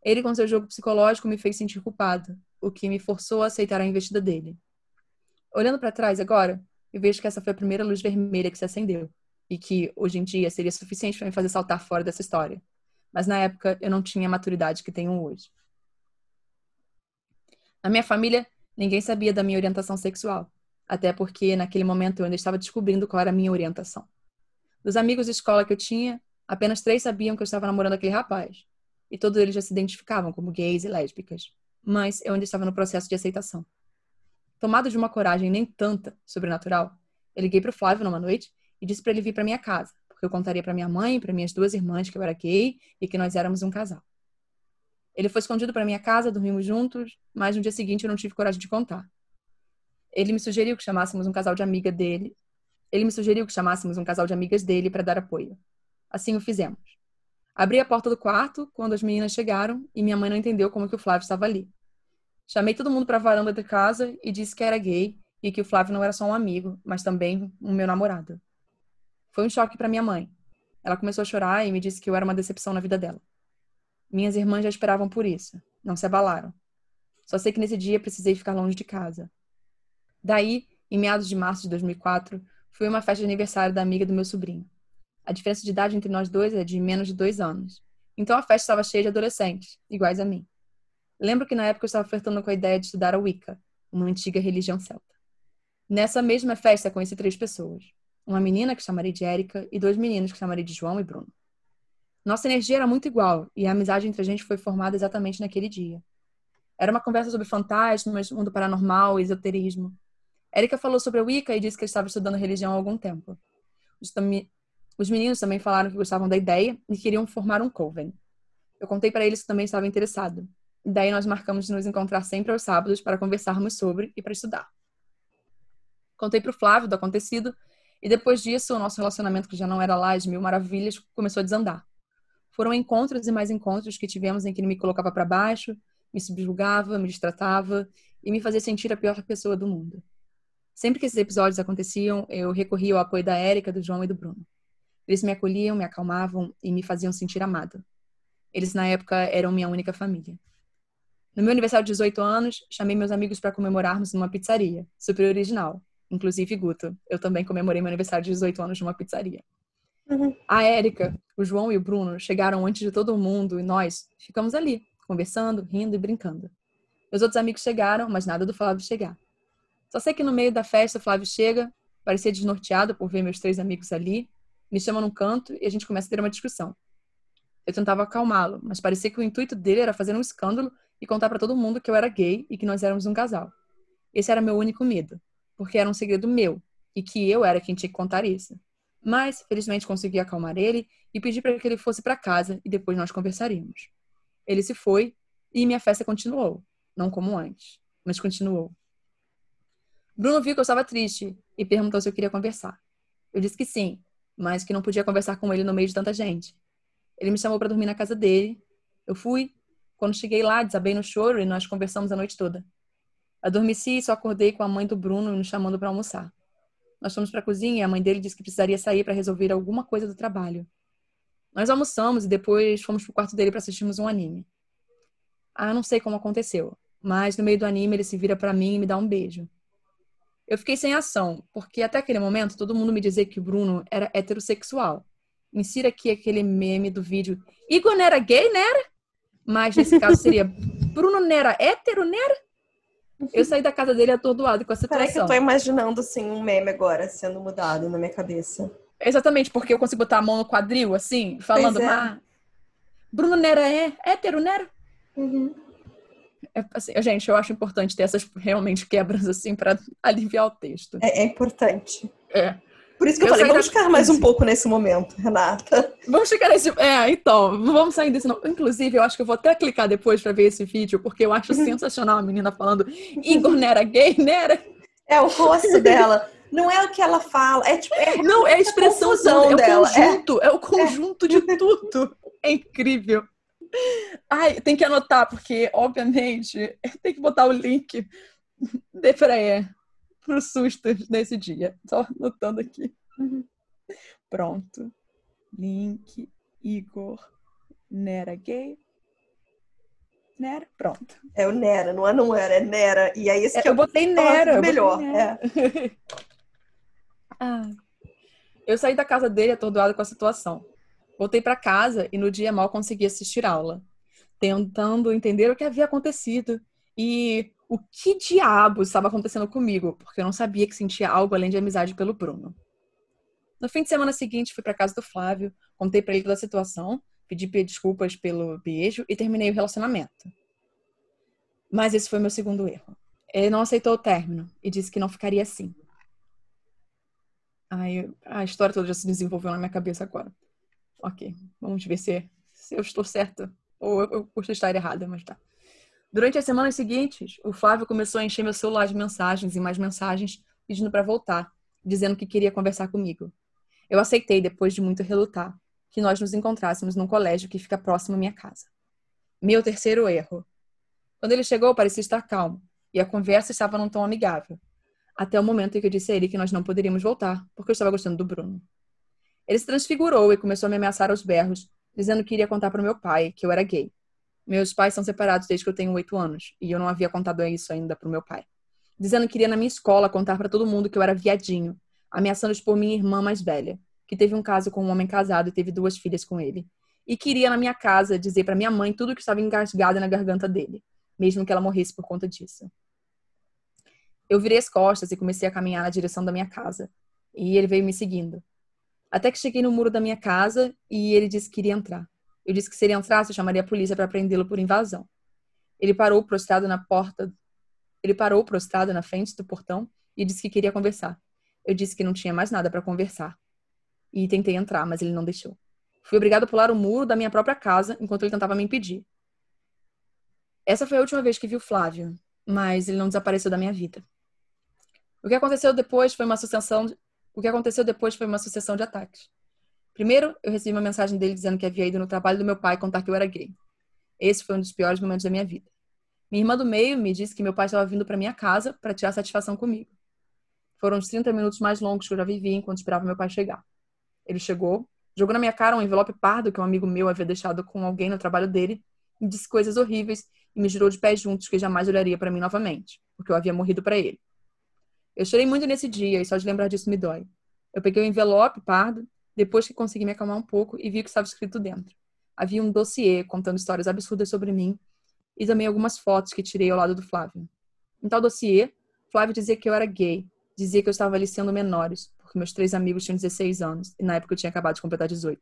S2: Ele, com seu jogo psicológico, me fez sentir culpada, o que me forçou a aceitar a investida dele. Olhando para trás agora, eu vejo que essa foi a primeira luz vermelha que se acendeu e que, hoje em dia, seria suficiente para me fazer saltar fora dessa história. Mas na época eu não tinha a maturidade que tenho hoje. Na minha família, ninguém sabia da minha orientação sexual, até porque naquele momento eu ainda estava descobrindo qual era a minha orientação. Dos amigos de escola que eu tinha, Apenas três sabiam que eu estava namorando aquele rapaz. E todos eles já se identificavam como gays e lésbicas. Mas eu ainda estava no processo de aceitação. Tomado de uma coragem nem tanta sobrenatural, eu liguei para o Flávio numa noite e disse para ele vir para minha casa, porque eu contaria para minha mãe para minhas duas irmãs que eu era gay e que nós éramos um casal. Ele foi escondido para minha casa, dormimos juntos, mas no dia seguinte eu não tive coragem de contar. Ele me sugeriu que chamássemos um casal de amiga dele. Ele me sugeriu que chamássemos um casal de amigas dele para dar apoio. Assim o fizemos. Abri a porta do quarto quando as meninas chegaram e minha mãe não entendeu como que o Flávio estava ali. Chamei todo mundo para a varanda de casa e disse que era gay e que o Flávio não era só um amigo, mas também um meu namorado. Foi um choque para minha mãe. Ela começou a chorar e me disse que eu era uma decepção na vida dela. Minhas irmãs já esperavam por isso, não se abalaram. Só sei que nesse dia precisei ficar longe de casa. Daí, em meados de março de 2004, fui a uma festa de aniversário da amiga do meu sobrinho. A diferença de idade entre nós dois é de menos de dois anos. Então a festa estava cheia de adolescentes, iguais a mim. Lembro que na época eu estava flertando com a ideia de estudar a Wicca, uma antiga religião celta. Nessa mesma festa conheci três pessoas. Uma menina que chamarei de Érica e dois meninos que chamarei de João e Bruno. Nossa energia era muito igual e a amizade entre a gente foi formada exatamente naquele dia. Era uma conversa sobre fantasmas, mundo paranormal, esoterismo. Érica falou sobre a Wicca e disse que estava estudando religião há algum tempo. Os meninos também falaram que gostavam da ideia e queriam formar um coven. Eu contei para eles que também estava interessado. E daí nós marcamos de nos encontrar sempre aos sábados para conversarmos sobre e para estudar. Contei para o Flávio do acontecido e depois disso o nosso relacionamento, que já não era lá de mil maravilhas, começou a desandar. Foram encontros e mais encontros que tivemos em que ele me colocava para baixo, me subjugava, me destratava e me fazia sentir a pior pessoa do mundo. Sempre que esses episódios aconteciam, eu recorria ao apoio da Érica, do João e do Bruno. Eles me acolhiam, me acalmavam e me faziam sentir amada. Eles, na época, eram minha única família. No meu aniversário de 18 anos, chamei meus amigos para comemorarmos numa pizzaria, super original. Inclusive Guto. Eu também comemorei meu aniversário de 18 anos numa pizzaria. Uhum. A Érica, o João e o Bruno chegaram antes de todo mundo e nós ficamos ali, conversando, rindo e brincando. Meus outros amigos chegaram, mas nada do Flávio chegar. Só sei que no meio da festa Flávio chega, parecia desnorteado por ver meus três amigos ali, me chama num canto e a gente começa a ter uma discussão. Eu tentava acalmá-lo, mas parecia que o intuito dele era fazer um escândalo e contar para todo mundo que eu era gay e que nós éramos um casal. Esse era meu único medo, porque era um segredo meu e que eu era quem tinha que contar isso. Mas, felizmente, consegui acalmar ele e pedi para que ele fosse para casa e depois nós conversaríamos. Ele se foi e minha festa continuou, não como antes, mas continuou. Bruno viu que eu estava triste e perguntou se eu queria conversar. Eu disse que sim, mas que não podia conversar com ele no meio de tanta gente. Ele me chamou para dormir na casa dele. Eu fui. Quando cheguei lá, desabei no choro e nós conversamos a noite toda. Adormeci e só acordei com a mãe do Bruno nos chamando para almoçar. Nós fomos para a cozinha e a mãe dele disse que precisaria sair para resolver alguma coisa do trabalho. Nós almoçamos e depois fomos pro quarto dele para assistirmos um anime. Ah, não sei como aconteceu, mas no meio do anime ele se vira para mim e me dá um beijo. Eu fiquei sem ação, porque até aquele momento todo mundo me dizia que o Bruno era heterossexual. Insira aqui aquele meme do vídeo. Igor não era gay, né? Mas nesse caso seria Bruno não era hétero, né? Eu saí da casa dele atordoado com a situação.
S1: Peraí que eu tô imaginando, assim, um meme agora sendo mudado na minha cabeça.
S2: Exatamente, porque eu consigo botar a mão no quadril, assim, falando, é. ah, Bruno Nera é hétero, Nera? Uhum. É, assim, gente, eu acho importante ter essas realmente quebras, assim, para [laughs] aliviar o texto.
S1: É, é importante.
S2: É.
S1: Por isso que eu, eu falei, vamos ficar mais um pouco nesse momento, Renata.
S2: Vamos ficar nesse. É, então, vamos sair desse. Inclusive, eu acho que eu vou até clicar depois para ver esse vídeo, porque eu acho sensacional a menina falando Igor Nera gay, Nera.
S1: É o rosto dela. Não é o que ela fala, é tipo. É
S2: não, é a expressão é dela. O conjunto, é, é o conjunto é. de tudo. É incrível. Ai, tem que anotar, porque, obviamente, [laughs] tem que botar o link de freia pro susto nesse dia. Só anotando aqui. Pronto. Link, Igor, Nera gay. Nera, pronto.
S1: É o Nera, não é não era, é Nera. E aí esse é, que
S2: eu, eu botei Nera.
S1: Melhor.
S2: Botei Nera. É. [laughs] ah. Eu saí da casa dele atordoado com a situação. Voltei para casa e no dia mal consegui assistir aula, tentando entender o que havia acontecido e o que diabo estava acontecendo comigo, porque eu não sabia que sentia algo além de amizade pelo Bruno. No fim de semana seguinte, fui para casa do Flávio, contei para ele toda a situação, pedi desculpas pelo beijo e terminei o relacionamento. Mas esse foi meu segundo erro. Ele não aceitou o término e disse que não ficaria assim. Ai, a história toda já se desenvolveu na minha cabeça agora. Ok, vamos ver se, se eu estou certa ou eu, eu posso estar errada, mas tá. Durante as semanas seguintes, o Flávio começou a encher meu celular de mensagens e mais mensagens pedindo para voltar, dizendo que queria conversar comigo. Eu aceitei, depois de muito relutar, que nós nos encontrássemos num colégio que fica próximo à minha casa. Meu terceiro erro. Quando ele chegou, parecia estar calmo, e a conversa estava num tom amigável. Até o momento em que eu disse a ele que nós não poderíamos voltar, porque eu estava gostando do Bruno. Ele se transfigurou e começou a me ameaçar aos berros, dizendo que iria contar para o meu pai que eu era gay. Meus pais são separados desde que eu tenho oito anos e eu não havia contado isso ainda pro meu pai. Dizendo que iria na minha escola contar para todo mundo que eu era viadinho, ameaçando expor minha irmã mais velha, que teve um caso com um homem casado e teve duas filhas com ele. E queria na minha casa dizer para minha mãe tudo que estava engasgado na garganta dele, mesmo que ela morresse por conta disso. Eu virei as costas e comecei a caminhar na direção da minha casa. E ele veio me seguindo. Até que cheguei no muro da minha casa e ele disse que iria entrar. Eu disse que se ele entrasse, eu chamaria a polícia para prendê-lo por invasão. Ele parou prostrado na porta. Ele parou prostrado na frente do portão e disse que queria conversar. Eu disse que não tinha mais nada para conversar. E tentei entrar, mas ele não deixou. Fui obrigado a pular o muro da minha própria casa enquanto ele tentava me impedir. Essa foi a última vez que vi o Flávio, mas ele não desapareceu da minha vida. O que aconteceu depois foi uma sucessão. O que aconteceu depois foi uma sucessão de ataques. Primeiro, eu recebi uma mensagem dele dizendo que havia ido no trabalho do meu pai contar que eu era gay. Esse foi um dos piores momentos da minha vida. Minha irmã do meio me disse que meu pai estava vindo para minha casa para tirar satisfação comigo. Foram os 30 minutos mais longos que eu já vivi enquanto esperava meu pai chegar. Ele chegou, jogou na minha cara um envelope pardo que um amigo meu havia deixado com alguém no trabalho dele, e disse coisas horríveis e me jurou de pés juntos que jamais olharia para mim novamente, porque eu havia morrido para ele. Eu chorei muito nesse dia e só de lembrar disso me dói. Eu peguei o envelope pardo depois que consegui me acalmar um pouco e vi o que estava escrito dentro. Havia um dossiê contando histórias absurdas sobre mim e também algumas fotos que tirei ao lado do Flávio. Em tal dossiê, Flávio dizia que eu era gay Dizia que eu estava aliciando menores, porque meus três amigos tinham 16 anos e na época eu tinha acabado de completar 18.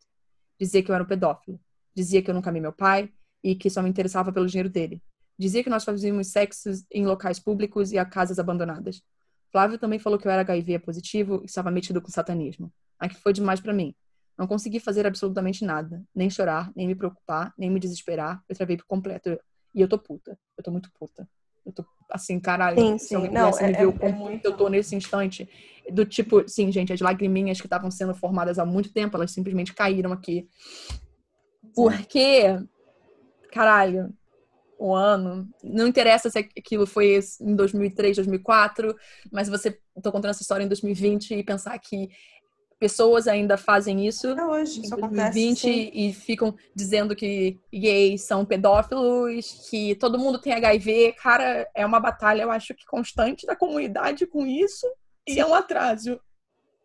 S2: Dizia que eu era um pedófilo. Dizia que eu nunca amei meu pai e que só me interessava pelo dinheiro dele. Dizia que nós fazíamos sexo em locais públicos e a casas abandonadas. Flávio também falou que eu era HIV positivo e estava metido com satanismo. Aqui foi demais para mim. Não consegui fazer absolutamente nada. Nem chorar, nem me preocupar, nem me desesperar. Eu travei por completo. E eu tô puta. Eu tô muito puta. Eu tô assim, caralho.
S1: Sim, sim. Se alguém não,
S2: é, me ver é, é muito... eu tô nesse instante. Do tipo, sim, gente, as lagriminhas que estavam sendo formadas há muito tempo, elas simplesmente caíram aqui. Porque, caralho, o ano. Não interessa se aquilo foi em 2003, 2004, mas você tô contando essa história em 2020 e pensar que pessoas ainda fazem isso
S1: é hoje,
S2: em 2020 acontece, e ficam dizendo que gays são pedófilos, que todo mundo tem HIV. Cara, é uma batalha, eu acho que constante da comunidade com isso e sim. é um atraso.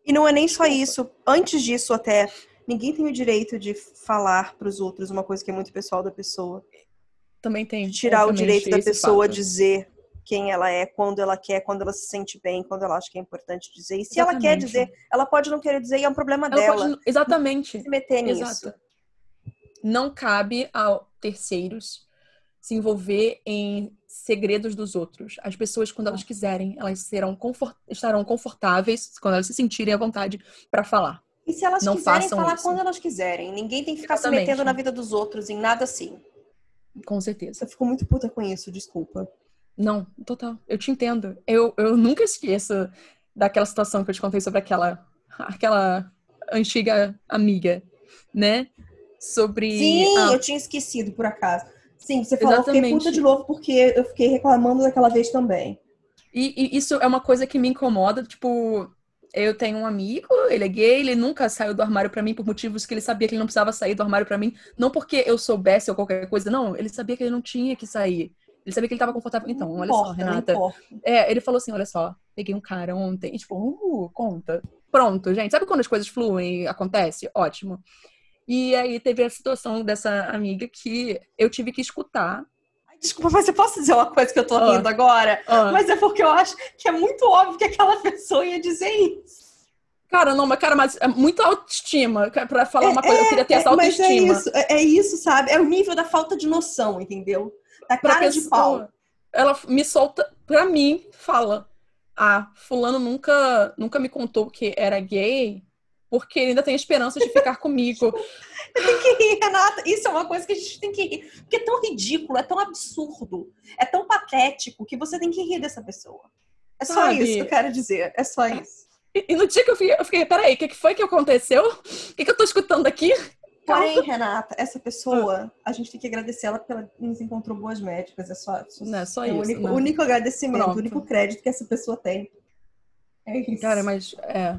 S1: E não é nem só isso. Antes disso, até, ninguém tem o direito de falar para os outros uma coisa que é muito pessoal da pessoa.
S2: Também tem.
S1: Tirar o direito da pessoa a dizer quem ela é, quando ela quer, quando ela se sente bem, quando ela acha que é importante dizer. E se exatamente. ela quer dizer, ela pode não querer dizer e é um problema ela dela.
S2: Pode, exatamente.
S1: Se meter nisso. Exato.
S2: Não cabe a terceiros se envolver em segredos dos outros. As pessoas, quando elas quiserem, elas serão confort estarão confortáveis, quando elas se sentirem à vontade para falar.
S1: E se elas não quiserem falar isso. quando elas quiserem. Ninguém tem que ficar Exatamente. se metendo na vida dos outros em nada assim.
S2: Com certeza.
S1: Eu fico muito puta com isso, desculpa.
S2: Não, total. Eu te entendo. Eu, eu nunca esqueço daquela situação que eu te contei sobre aquela, aquela antiga amiga, né? Sobre.
S1: Sim, a... eu tinha esquecido, por acaso. Sim, você falou, Exatamente. eu fiquei puta de novo porque eu fiquei reclamando daquela vez também.
S2: E, e, isso é uma coisa que me incomoda, tipo, eu tenho um amigo, ele é gay, ele nunca saiu do armário para mim por motivos que ele sabia que ele não precisava sair do armário para mim, não porque eu soubesse ou qualquer coisa, não, ele sabia que ele não tinha que sair. Ele sabia que ele tava confortável. Então, olha importa, só, Renata. É, ele falou assim: olha só, peguei um cara ontem. E, tipo, uh, conta. Pronto, gente. Sabe quando as coisas fluem e acontece? Ótimo. E aí teve a situação dessa amiga que eu tive que escutar.
S1: Desculpa, mas eu posso dizer uma coisa que eu tô ah. rindo agora? Ah. Mas é porque eu acho que é muito óbvio que aquela [laughs] pessoa ia dizer isso.
S2: Cara, não, mas cara, mas é muita autoestima. Pra falar é, uma coisa, eu queria ter é, essa autoestima.
S1: É isso, é, é isso, sabe? É o nível da falta de noção, entendeu? Da cara pessoa, de pau.
S2: Ela me solta, pra mim, fala. Ah, fulano nunca, nunca me contou que era gay, porque ele ainda tem esperança de ficar comigo. [laughs]
S1: Tem que rir, Renata. Isso é uma coisa que a gente tem que rir. Porque é tão ridículo, é tão absurdo, é tão patético que você tem que rir dessa pessoa. É só Sabe? isso que eu quero dizer. É só isso.
S2: E, e no dia que eu fiquei, eu fiquei peraí, o que, que foi que aconteceu? O que, que eu tô escutando aqui?
S1: Porém, Renata, essa pessoa, a gente tem que agradecer ela porque ela nos encontrou boas médicas. É só,
S2: não, é só é isso.
S1: O único, né? único agradecimento, Pronto. o único crédito que essa pessoa tem. É isso.
S2: Cara, mas é.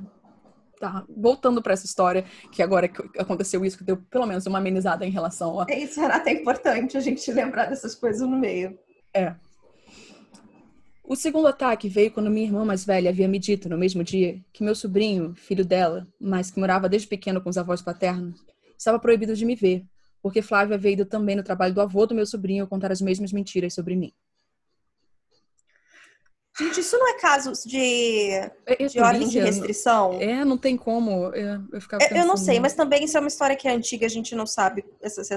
S2: Tá, voltando para essa história, que agora que aconteceu isso, que deu pelo menos uma amenizada em relação a.
S1: É isso, Renata, é importante a gente lembrar dessas coisas no meio.
S2: É. O segundo ataque veio quando minha irmã mais velha havia me dito, no mesmo dia, que meu sobrinho, filho dela, mas que morava desde pequeno com os avós paternos, estava proibido de me ver, porque Flávia veio também no trabalho do avô do meu sobrinho contar as mesmas mentiras sobre mim.
S1: Gente, isso não é caso de, é, de ordem de restrição?
S2: É, não tem como. É, eu, ficava
S1: é, eu não sei, mas também isso é uma história que é antiga, a gente não sabe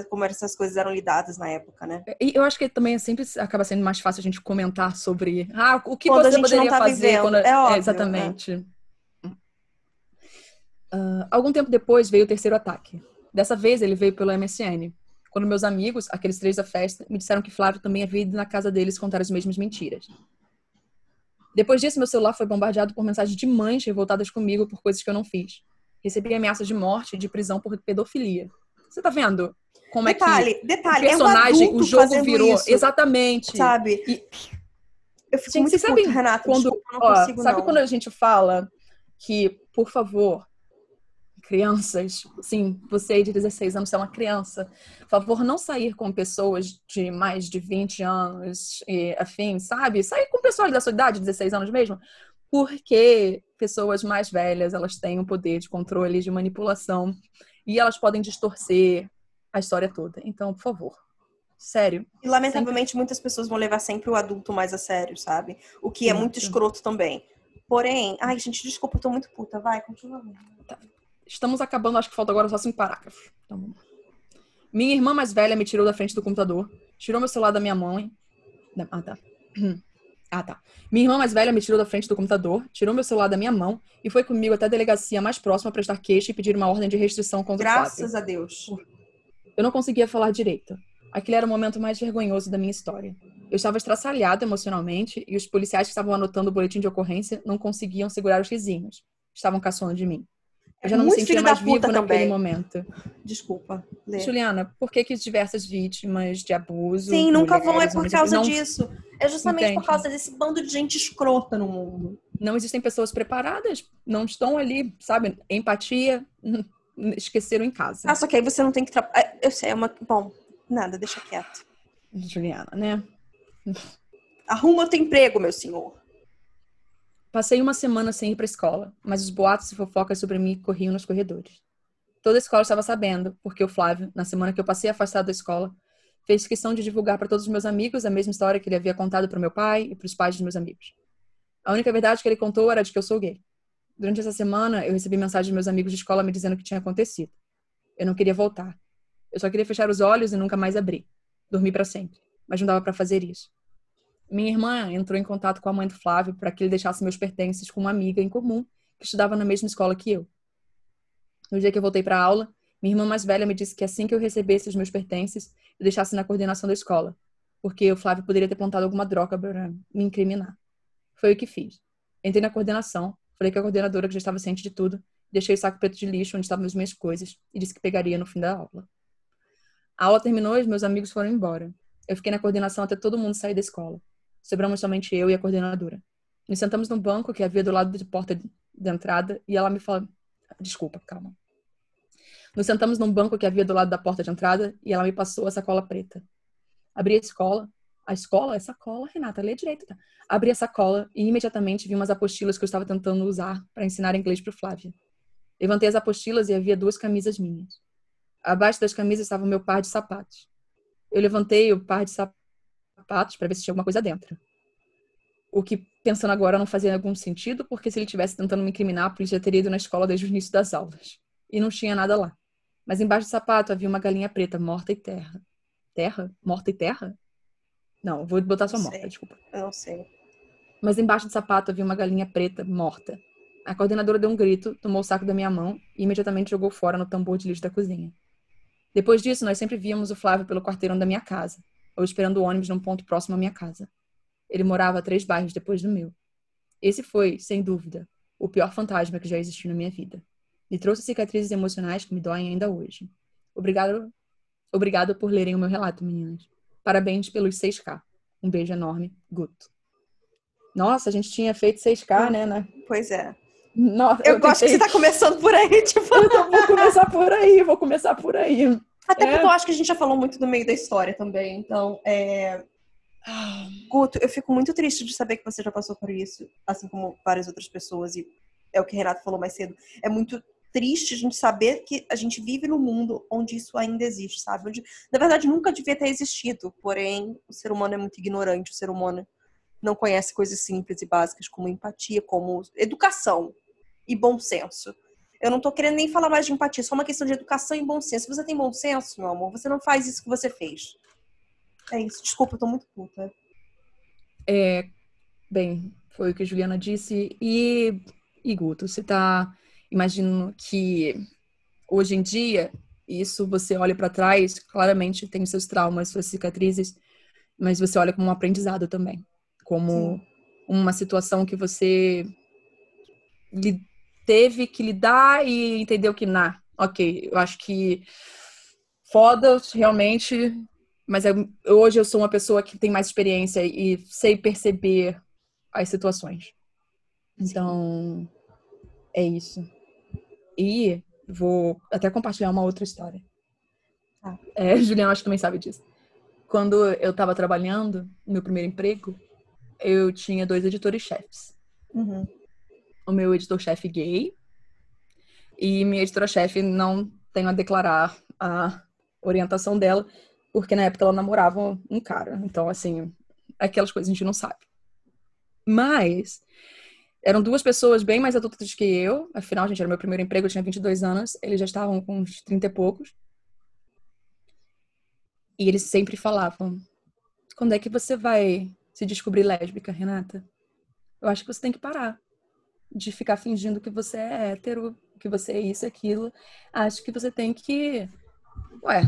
S1: como essas coisas eram lidadas na época, né?
S2: E eu acho que também sempre acaba sendo mais fácil a gente comentar sobre ah, o que quando você poderia tá fazer vivendo. quando. É, óbvio, exatamente. Uh, algum tempo depois veio o terceiro ataque. Dessa vez ele veio pelo MSN. Quando meus amigos, aqueles três da festa, me disseram que Flávio também havia ido na casa deles contar as mesmas mentiras. Depois disso, meu celular foi bombardeado por mensagens de mães revoltadas comigo por coisas que eu não fiz. Recebi ameaças de morte e de prisão por pedofilia. Você tá vendo? Como
S1: detalhe,
S2: é que
S1: detalhe,
S2: o personagem,
S1: é um
S2: o jogo virou isso, exatamente.
S1: Sabe? E... Eu fico Gente, muito você sabe Renato,
S2: quando,
S1: desculpa, ó, consigo,
S2: sabe
S1: não.
S2: quando a gente fala que, por favor, crianças, sim, você de 16 anos é uma criança, por favor, não sair com pessoas de mais de 20 anos e afim, sabe? Sair com pessoas da sua idade, 16 anos mesmo, porque pessoas mais velhas, elas têm um poder de controle, de manipulação, e elas podem distorcer a história toda. Então, por favor, sério.
S1: E lamentavelmente sempre... muitas pessoas vão levar sempre o adulto mais a sério, sabe? O que é muito escroto também. Porém, ai, gente, desculpa, eu tô muito puta. Vai, continua. Tá.
S2: Estamos acabando, acho que falta agora só cinco parágrafos. Então, minha irmã mais velha me tirou da frente do computador, tirou meu celular da minha mãe. Ah, tá. [clears throat] Ah, tá. Minha irmã mais velha me tirou da frente do computador, tirou meu celular da minha mão e foi comigo até a delegacia mais próxima prestar queixa e pedir uma ordem de restrição contra
S1: Graças
S2: o Graças
S1: a Deus.
S2: Eu não conseguia falar direito. Aquele era o momento mais vergonhoso da minha história. Eu estava estraçalhada emocionalmente e os policiais que estavam anotando o boletim de ocorrência não conseguiam segurar os risinhos. Estavam caçoando de mim. Eu já não Muito me sentia mais vivo naquele também. momento.
S1: Desculpa.
S2: Lê. Juliana, por que, que diversas vítimas de abuso.
S1: Sim, nunca vão, é por causa não... disso. É justamente Entende? por causa desse bando de gente escrota no mundo.
S2: Não existem pessoas preparadas, não estão ali, sabe? Empatia, esqueceram em casa.
S1: Ah, só que aí você não tem que trabalhar. É, eu sei, é uma. Bom, nada, deixa quieto.
S2: Juliana, né?
S1: Arruma outro emprego, meu senhor.
S2: Passei uma semana sem ir para a escola, mas os boatos e fofocas sobre mim corriam nos corredores. Toda a escola estava sabendo, porque o Flávio, na semana que eu passei afastado da escola, fez questão de divulgar para todos os meus amigos a mesma história que ele havia contado para meu pai e para os pais dos meus amigos. A única verdade que ele contou era de que eu sou gay. Durante essa semana, eu recebi mensagens de meus amigos de escola me dizendo o que tinha acontecido. Eu não queria voltar. Eu só queria fechar os olhos e nunca mais abrir. Dormir para sempre. Mas não dava para fazer isso. Minha irmã entrou em contato com a mãe do Flávio para que ele deixasse meus pertences com uma amiga em comum que estudava na mesma escola que eu. No dia que eu voltei para a aula, minha irmã mais velha me disse que assim que eu recebesse os meus pertences, eu deixasse na coordenação da escola, porque o Flávio poderia ter plantado alguma droga para me incriminar. Foi o que fiz. Entrei na coordenação, falei com a coordenadora que já estava ciente de tudo, deixei o saco preto de lixo onde estavam as minhas coisas e disse que pegaria no fim da aula. A aula terminou e meus amigos foram embora. Eu fiquei na coordenação até todo mundo sair da escola. Sobramos somente eu e a coordenadora. Nos sentamos num banco que havia do lado da porta de entrada e ela me fala. Desculpa, calma. Nos sentamos num banco que havia do lado da porta de entrada e ela me passou a sacola preta. Abri a escola. A escola? É sacola, Renata, lê direito. Tá? Abri a sacola e imediatamente vi umas apostilas que eu estava tentando usar para ensinar inglês para o Flávio. Levantei as apostilas e havia duas camisas minhas. Abaixo das camisas estava o meu par de sapatos. Eu levantei o par de sapatos sapatos para ver se tinha alguma coisa dentro. O que, pensando agora, não fazia algum sentido, porque se ele estivesse tentando me incriminar, a polícia teria ido na escola desde o início das aulas. E não tinha nada lá. Mas embaixo do sapato havia uma galinha preta, morta e terra. Terra? Morta e terra? Não, vou botar só morta,
S1: sei.
S2: desculpa.
S1: Eu não sei.
S2: Mas embaixo do sapato havia uma galinha preta, morta. A coordenadora deu um grito, tomou o saco da minha mão e imediatamente jogou fora no tambor de lixo da cozinha. Depois disso, nós sempre víamos o Flávio pelo quarteirão da minha casa ou esperando o ônibus num ponto próximo à minha casa. Ele morava três bairros depois do meu. Esse foi, sem dúvida, o pior fantasma que já existiu na minha vida. Me trouxe cicatrizes emocionais que me doem ainda hoje. Obrigado, obrigado por lerem o meu relato, meninas. Parabéns pelos 6K. Um beijo enorme, Guto. Nossa, a gente tinha feito 6K, né, né?
S1: Pois é.
S2: Nossa,
S1: eu, eu gosto tentei... que você tá começando por aí, [laughs] tipo.
S2: Eu vou começar por aí, vou começar por aí.
S1: Até é. porque eu acho que a gente já falou muito do meio da história também. Então, é... Guto, eu fico muito triste de saber que você já passou por isso, assim como várias outras pessoas, e é o que o Renato falou mais cedo. É muito triste a gente saber que a gente vive num mundo onde isso ainda existe, sabe? Onde, na verdade, nunca devia ter existido, porém, o ser humano é muito ignorante, o ser humano não conhece coisas simples e básicas como empatia, como educação e bom senso. Eu não tô querendo nem falar mais de empatia, só uma questão de educação e bom senso. Se você tem bom senso, meu amor, você não faz isso que você fez. É isso. Desculpa, eu tô muito puta.
S2: É, bem, foi o que a Juliana disse. E, e Guto, você tá imaginando que hoje em dia, isso você olha para trás, claramente tem seus traumas, suas cicatrizes, mas você olha como um aprendizado também. Como Sim. uma situação que você teve que lidar e entendeu que, na, ok, eu acho que foda realmente, mas eu, hoje eu sou uma pessoa que tem mais experiência e sei perceber as situações. Então, é isso. E vou até compartilhar uma outra história. Ah. É, [laughs] Juliana acho que também sabe disso. Quando eu estava trabalhando, no meu primeiro emprego, eu tinha dois editores-chefes.
S1: Uhum
S2: o meu editor-chefe gay e minha editora-chefe não tem a declarar a orientação dela, porque na época ela namorava um cara. Então, assim, aquelas coisas a gente não sabe. Mas Eram duas pessoas bem mais adultas que eu. Afinal, gente, era meu primeiro emprego, eu tinha 22 anos. Eles já estavam com uns 30 e poucos. E eles sempre falavam: quando é que você vai se descobrir lésbica, Renata? Eu acho que você tem que parar de ficar fingindo que você é hétero, que você é isso, aquilo. Acho que você tem que. Ué,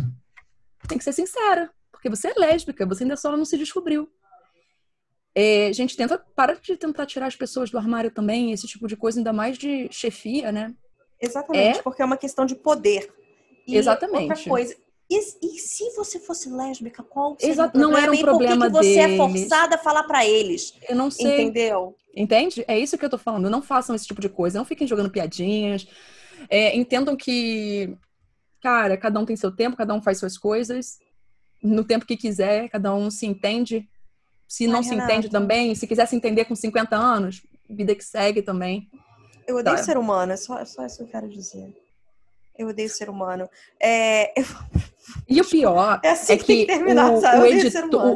S2: tem que ser sincera. Porque você é lésbica, você ainda só não se descobriu. É, a gente tenta, para de tentar tirar as pessoas do armário também, esse tipo de coisa, ainda mais de chefia, né?
S1: Exatamente, é... porque é uma questão de poder.
S2: E Exatamente.
S1: Outra coisa, e, e, se você fosse lésbica, qual seria
S2: Exato, não era um problema
S1: por que, que você é forçada a falar para eles?
S2: Eu não sei.
S1: Entendeu?
S2: Entende? É isso que eu tô falando. Não façam esse tipo de coisa. Não fiquem jogando piadinhas. É, entendam que, cara, cada um tem seu tempo, cada um faz suas coisas no tempo que quiser, cada um se entende. Se não Ai, se Renata. entende também, se quiser se entender com 50 anos, vida que segue também.
S1: Eu odeio tá. ser humano, é só, é só isso que eu quero dizer. Eu odeio ser humano. É... [laughs]
S2: E o pior
S1: é, assim
S2: é que, que terminar, o, o, editor,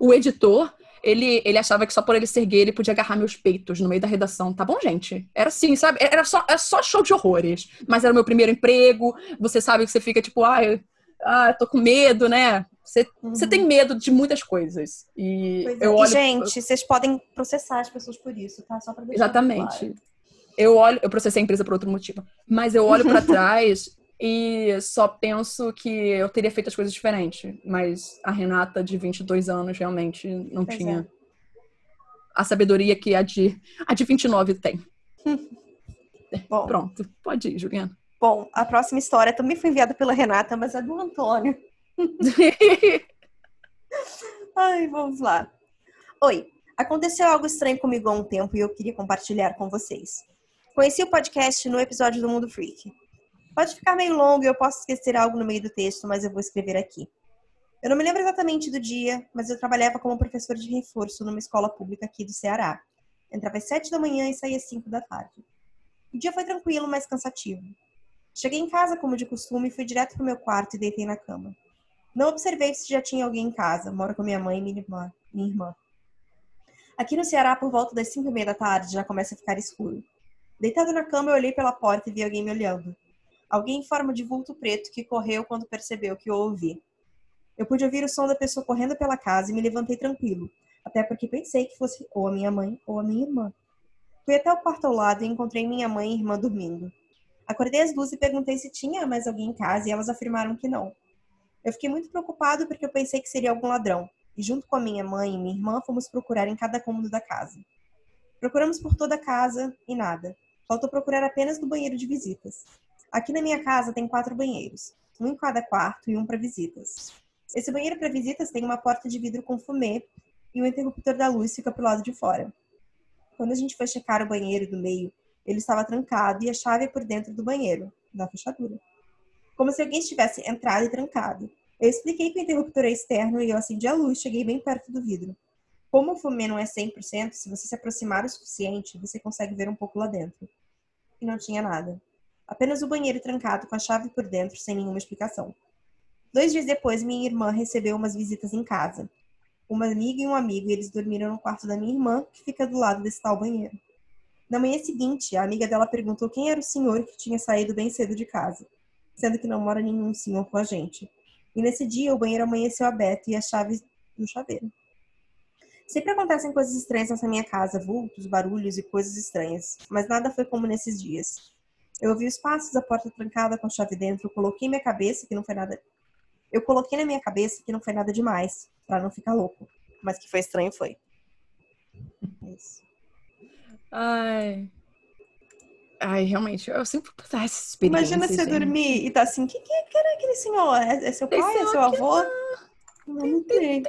S2: o, o, editor, ele, ele achava que só por ele ser gay ele podia agarrar meus peitos no meio da redação. Tá bom, gente? Era assim, sabe? Era só, era só show de horrores. Mas era o meu primeiro emprego. Você sabe que você fica tipo, ai, ah, tô com medo, né? Você, uhum. você tem medo de muitas coisas. E
S1: pois
S2: eu
S1: é.
S2: olho.
S1: E, gente, vocês podem processar as pessoas por isso, tá? Só pra deixar
S2: Exatamente.
S1: Claro.
S2: Eu olho, eu processei a empresa por outro motivo, mas eu olho para [laughs] trás e só penso que eu teria feito as coisas diferentes. Mas a Renata, de 22 anos, realmente não pois tinha é. a sabedoria que a de, a de 29 tem. [laughs] Bom, Pronto, pode ir, Juliana.
S1: Bom, a próxima história também foi enviada pela Renata, mas é do Antônio. [laughs] Ai, vamos lá. Oi, aconteceu algo estranho comigo há um tempo e eu queria compartilhar com vocês. Conheci o podcast no episódio do Mundo Freak. Pode ficar meio longo e eu posso esquecer algo no meio do texto, mas eu vou escrever aqui. Eu não me lembro exatamente do dia, mas eu trabalhava como professor de reforço numa escola pública aqui do Ceará. Entrava às sete da manhã e saía às cinco da tarde. O dia foi tranquilo, mas cansativo. Cheguei em casa como de costume e fui direto pro meu quarto e deitei na cama. Não observei se já tinha alguém em casa. Moro com minha mãe e minha irmã. Minha irmã. Aqui no Ceará, por volta das cinco e meia da tarde, já começa a ficar escuro. Deitado na cama, eu olhei pela porta e vi alguém me olhando. Alguém em forma de vulto preto que correu quando percebeu que ouvi. Eu pude ouvir o som da pessoa correndo pela casa e me levantei tranquilo, até porque pensei que fosse ou a minha mãe ou a minha irmã. Fui até o quarto ao lado e encontrei minha mãe e irmã dormindo. Acordei as duas e perguntei se tinha mais alguém em casa e elas afirmaram que não. Eu fiquei muito preocupado porque eu pensei que seria algum ladrão, e junto com a minha mãe e minha irmã fomos procurar em cada cômodo da casa. Procuramos por toda a casa e nada. Faltou procurar apenas no banheiro de visitas. Aqui na minha casa tem quatro banheiros, um em cada quarto e um para visitas. Esse banheiro para visitas tem uma porta de vidro com fumê e o interruptor da luz fica pro lado de fora. Quando a gente foi checar o banheiro do meio, ele estava trancado e a chave é por dentro do banheiro, da fechadura como se alguém estivesse entrado e trancado. Eu expliquei que o interruptor é externo e eu acendi a luz, cheguei bem perto do vidro. Como o fumê não é 100%, se você se aproximar o suficiente, você consegue ver um pouco lá dentro. E não tinha nada. Apenas o banheiro trancado com a chave por dentro, sem nenhuma explicação. Dois dias depois, minha irmã recebeu umas visitas em casa. Uma amiga e um amigo, e eles dormiram no quarto da minha irmã, que fica do lado desse tal banheiro. Na manhã seguinte, a amiga dela perguntou quem era o senhor que tinha saído bem cedo de casa sendo que não mora nenhum senhor com a gente. E nesse dia o banheiro amanheceu aberto e as chaves no chaveiro. Sempre acontecem coisas estranhas nessa minha casa, vultos, barulhos e coisas estranhas, mas nada foi como nesses dias. Eu ouvi os passos da porta trancada com a chave dentro, coloquei minha cabeça que não foi nada. Eu coloquei na minha cabeça que não foi nada demais, para não ficar louco, mas que foi estranho foi.
S2: É isso. Ai, Ai, realmente, eu sempre passar essa experiência.
S1: Imagina você gente. dormir e tá assim, que, que, que era aquele senhor? É, é seu pai? É seu avô?
S2: Não, não tem.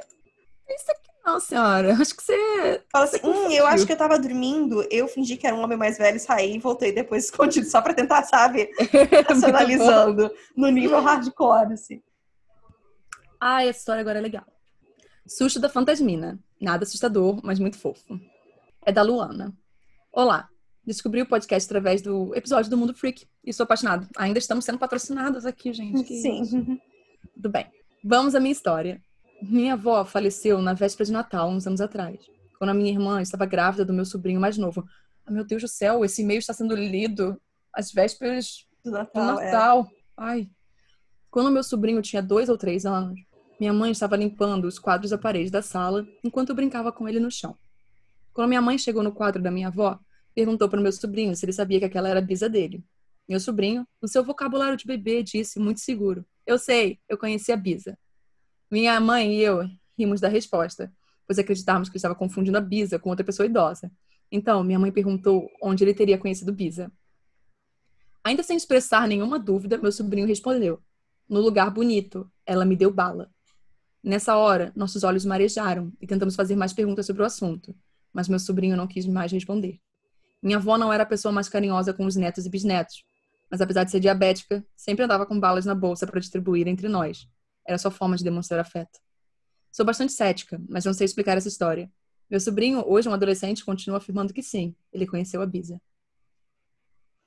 S2: Isso aqui não, senhora. Acho que você.
S1: Fala assim, hum, eu acho que eu tava dormindo, eu fingi que era um homem mais velho, saí e voltei depois [laughs] escondido, só pra tentar, sabe? [laughs] Racionalizando no nível hardcore, assim.
S2: Ai, essa história agora é legal. Susto da Fantasmina. Nada assustador, mas muito fofo. É da Luana. Olá, descobri o podcast através do episódio do Mundo Freak e sou apaixonado. Ainda estamos sendo patrocinados aqui, gente.
S1: Sim.
S2: Tudo bem. Vamos à minha história. Minha avó faleceu na véspera de Natal, uns anos atrás, quando a minha irmã estava grávida do meu sobrinho mais novo. Ah, meu Deus do céu, esse e-mail está sendo lido às vésperas
S1: Do Natal.
S2: do
S1: é.
S2: Natal. Ai. Quando meu sobrinho tinha dois ou três anos, minha mãe estava limpando os quadros da parede da sala enquanto eu brincava com ele no chão. Quando minha mãe chegou no quadro da minha avó, perguntou para o meu sobrinho se ele sabia que aquela era a bisa dele. Meu sobrinho, no seu vocabulário de bebê, disse, muito seguro: Eu sei, eu conheci a bisa. Minha mãe e eu rimos da resposta, pois acreditávamos que estava confundindo a bisa com outra pessoa idosa. Então, minha mãe perguntou onde ele teria conhecido Bisa. Ainda sem expressar nenhuma dúvida, meu sobrinho respondeu: No lugar bonito, ela me deu bala. Nessa hora, nossos olhos marejaram e tentamos fazer mais perguntas sobre o assunto, mas meu sobrinho não quis mais responder. Minha avó não era a pessoa mais carinhosa com os netos e bisnetos, mas apesar de ser diabética, sempre andava com balas na bolsa para distribuir entre nós. Era sua forma de demonstrar afeto. Sou bastante cética, mas não sei explicar essa história. Meu sobrinho, hoje um adolescente, continua afirmando que sim, ele conheceu a Bisa.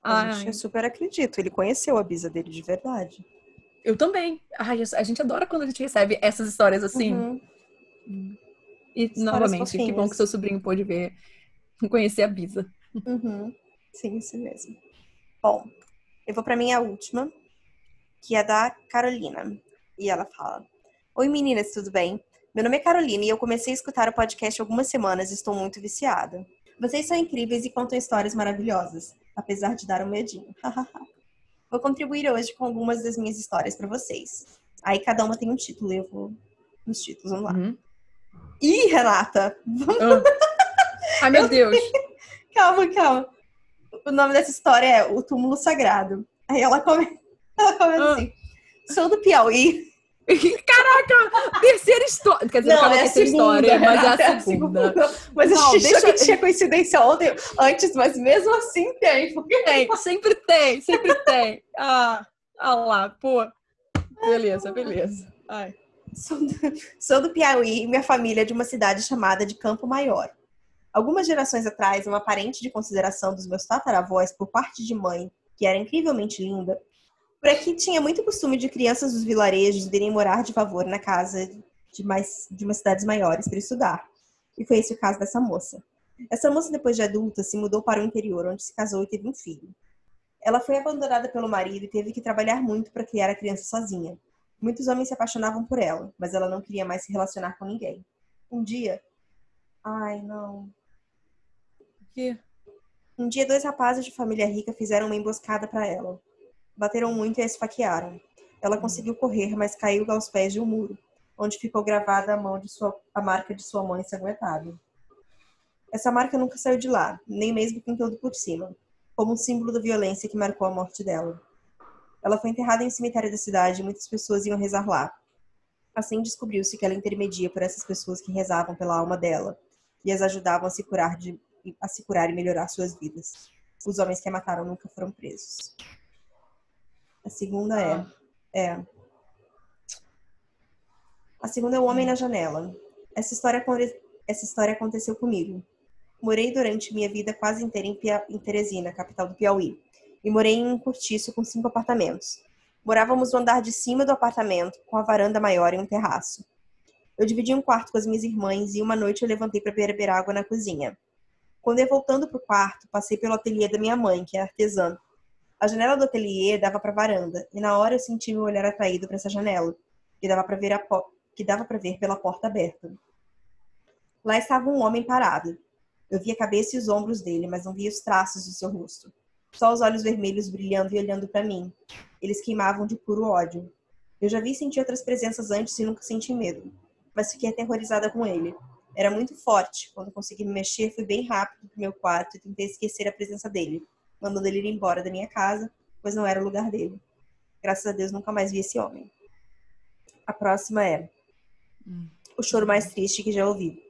S1: A gente, eu super acredito. Ele conheceu a bisa dele de verdade.
S2: Eu também. Ai, a gente adora quando a gente recebe essas histórias assim.
S1: Uhum.
S2: E,
S1: Histórias
S2: novamente, que bom
S1: fofinhas.
S2: que seu sobrinho pôde ver, conhecer a Bisa.
S1: Uhum. Sim, isso mesmo. Bom, eu vou pra minha última, que é da Carolina. E ela fala: Oi meninas, tudo bem? Meu nome é Carolina e eu comecei a escutar o podcast há algumas semanas e estou muito viciada. Vocês são incríveis e contam histórias maravilhosas, apesar de dar um medinho. [laughs] vou contribuir hoje com algumas das minhas histórias pra vocês. Aí cada uma tem um título, eu vou nos títulos, vamos lá.
S2: Uhum.
S1: Ih, Renata,
S2: Ah. Ai, meu Deus. [laughs]
S1: Calma, calma. O nome dessa história é O Túmulo Sagrado. Aí ela começa, [laughs] ela começa
S2: Ah.
S1: assim. Sou do Piauí. [laughs]
S2: Caraca! Terceira história. Quer dizer, não, é a terceira história, mas é a segunda.
S1: Mas
S2: Não,
S1: a gente
S2: deixa-
S1: que tinha coincidência ontem, antes, mas mesmo assim tem. porque-
S2: Tem, [laughs] sempre tem, sempre tem. Ah, ah lá, pô. Beleza, beleza. Ai.
S1: Sou do, sou do Piauí e minha família é de uma cidade chamada de Campo Maior. Algumas gerações atrás, uma parente de consideração dos meus tataravós por parte de mãe, que era incrivelmente linda, por aqui tinha muito costume de crianças dos vilarejos irem morar de favor na casa de, mais, de umas cidades maiores para estudar. E foi esse o caso dessa moça. Essa moça, depois de adulta, se mudou para o interior, onde se casou e teve um filho. Ela foi abandonada pelo marido e teve que trabalhar muito para criar a criança sozinha. Muitos homens se apaixonavam por ela, mas ela não queria mais se relacionar com ninguém. Um dia. Ai, não.
S2: Que?
S1: Um dia, dois rapazes de família rica fizeram uma emboscada para ela. Bateram muito e a esfaquearam. Ela conseguiu correr, mas caiu aos pés de um muro, onde ficou gravada a, mão de sua, a marca de sua mãe ensanguentada. Essa marca nunca saiu de lá, nem mesmo pintando por cima, como um símbolo da violência que marcou a morte dela. Ela foi enterrada em um cemitério da cidade e muitas pessoas iam rezar lá. Assim descobriu-se que ela intermedia por essas pessoas que rezavam pela alma dela e as ajudavam a se curar de a se curar e melhorar suas vidas. Os homens que a mataram nunca foram presos. A segunda é, é. A segunda é o homem na janela. Essa história essa história aconteceu comigo. Morei durante minha vida quase inteira em, Pia- em Teresina, capital do Piauí, e morei em um cortiço com cinco apartamentos. Morávamos no andar de cima do apartamento, com a varanda maior e um terraço. Eu dividi um quarto com as minhas irmãs e uma noite eu levantei para beber água na cozinha. Quando eu ia voltando para o quarto, passei pelo ateliê da minha mãe, que é artesã. A janela do ateliê dava para a varanda, e na hora eu senti meu olhar atraído para essa janela, que dava para ver, a que dava para ver pela porta aberta. Lá estava um homem parado. Eu via a cabeça e os ombros dele, mas não via os traços do seu rosto. Só os olhos vermelhos brilhando e olhando para mim. Eles queimavam de puro ódio. Eu já vi e senti outras presenças antes e nunca senti medo, mas fiquei aterrorizada com ele. Era muito forte. Quando consegui me mexer, fui bem rápido pro meu quarto e tentei esquecer a presença dele, mandando ele ir embora da minha casa, pois não era o lugar dele. Graças a Deus nunca mais vi esse homem. A próxima é o choro mais triste que já ouvi.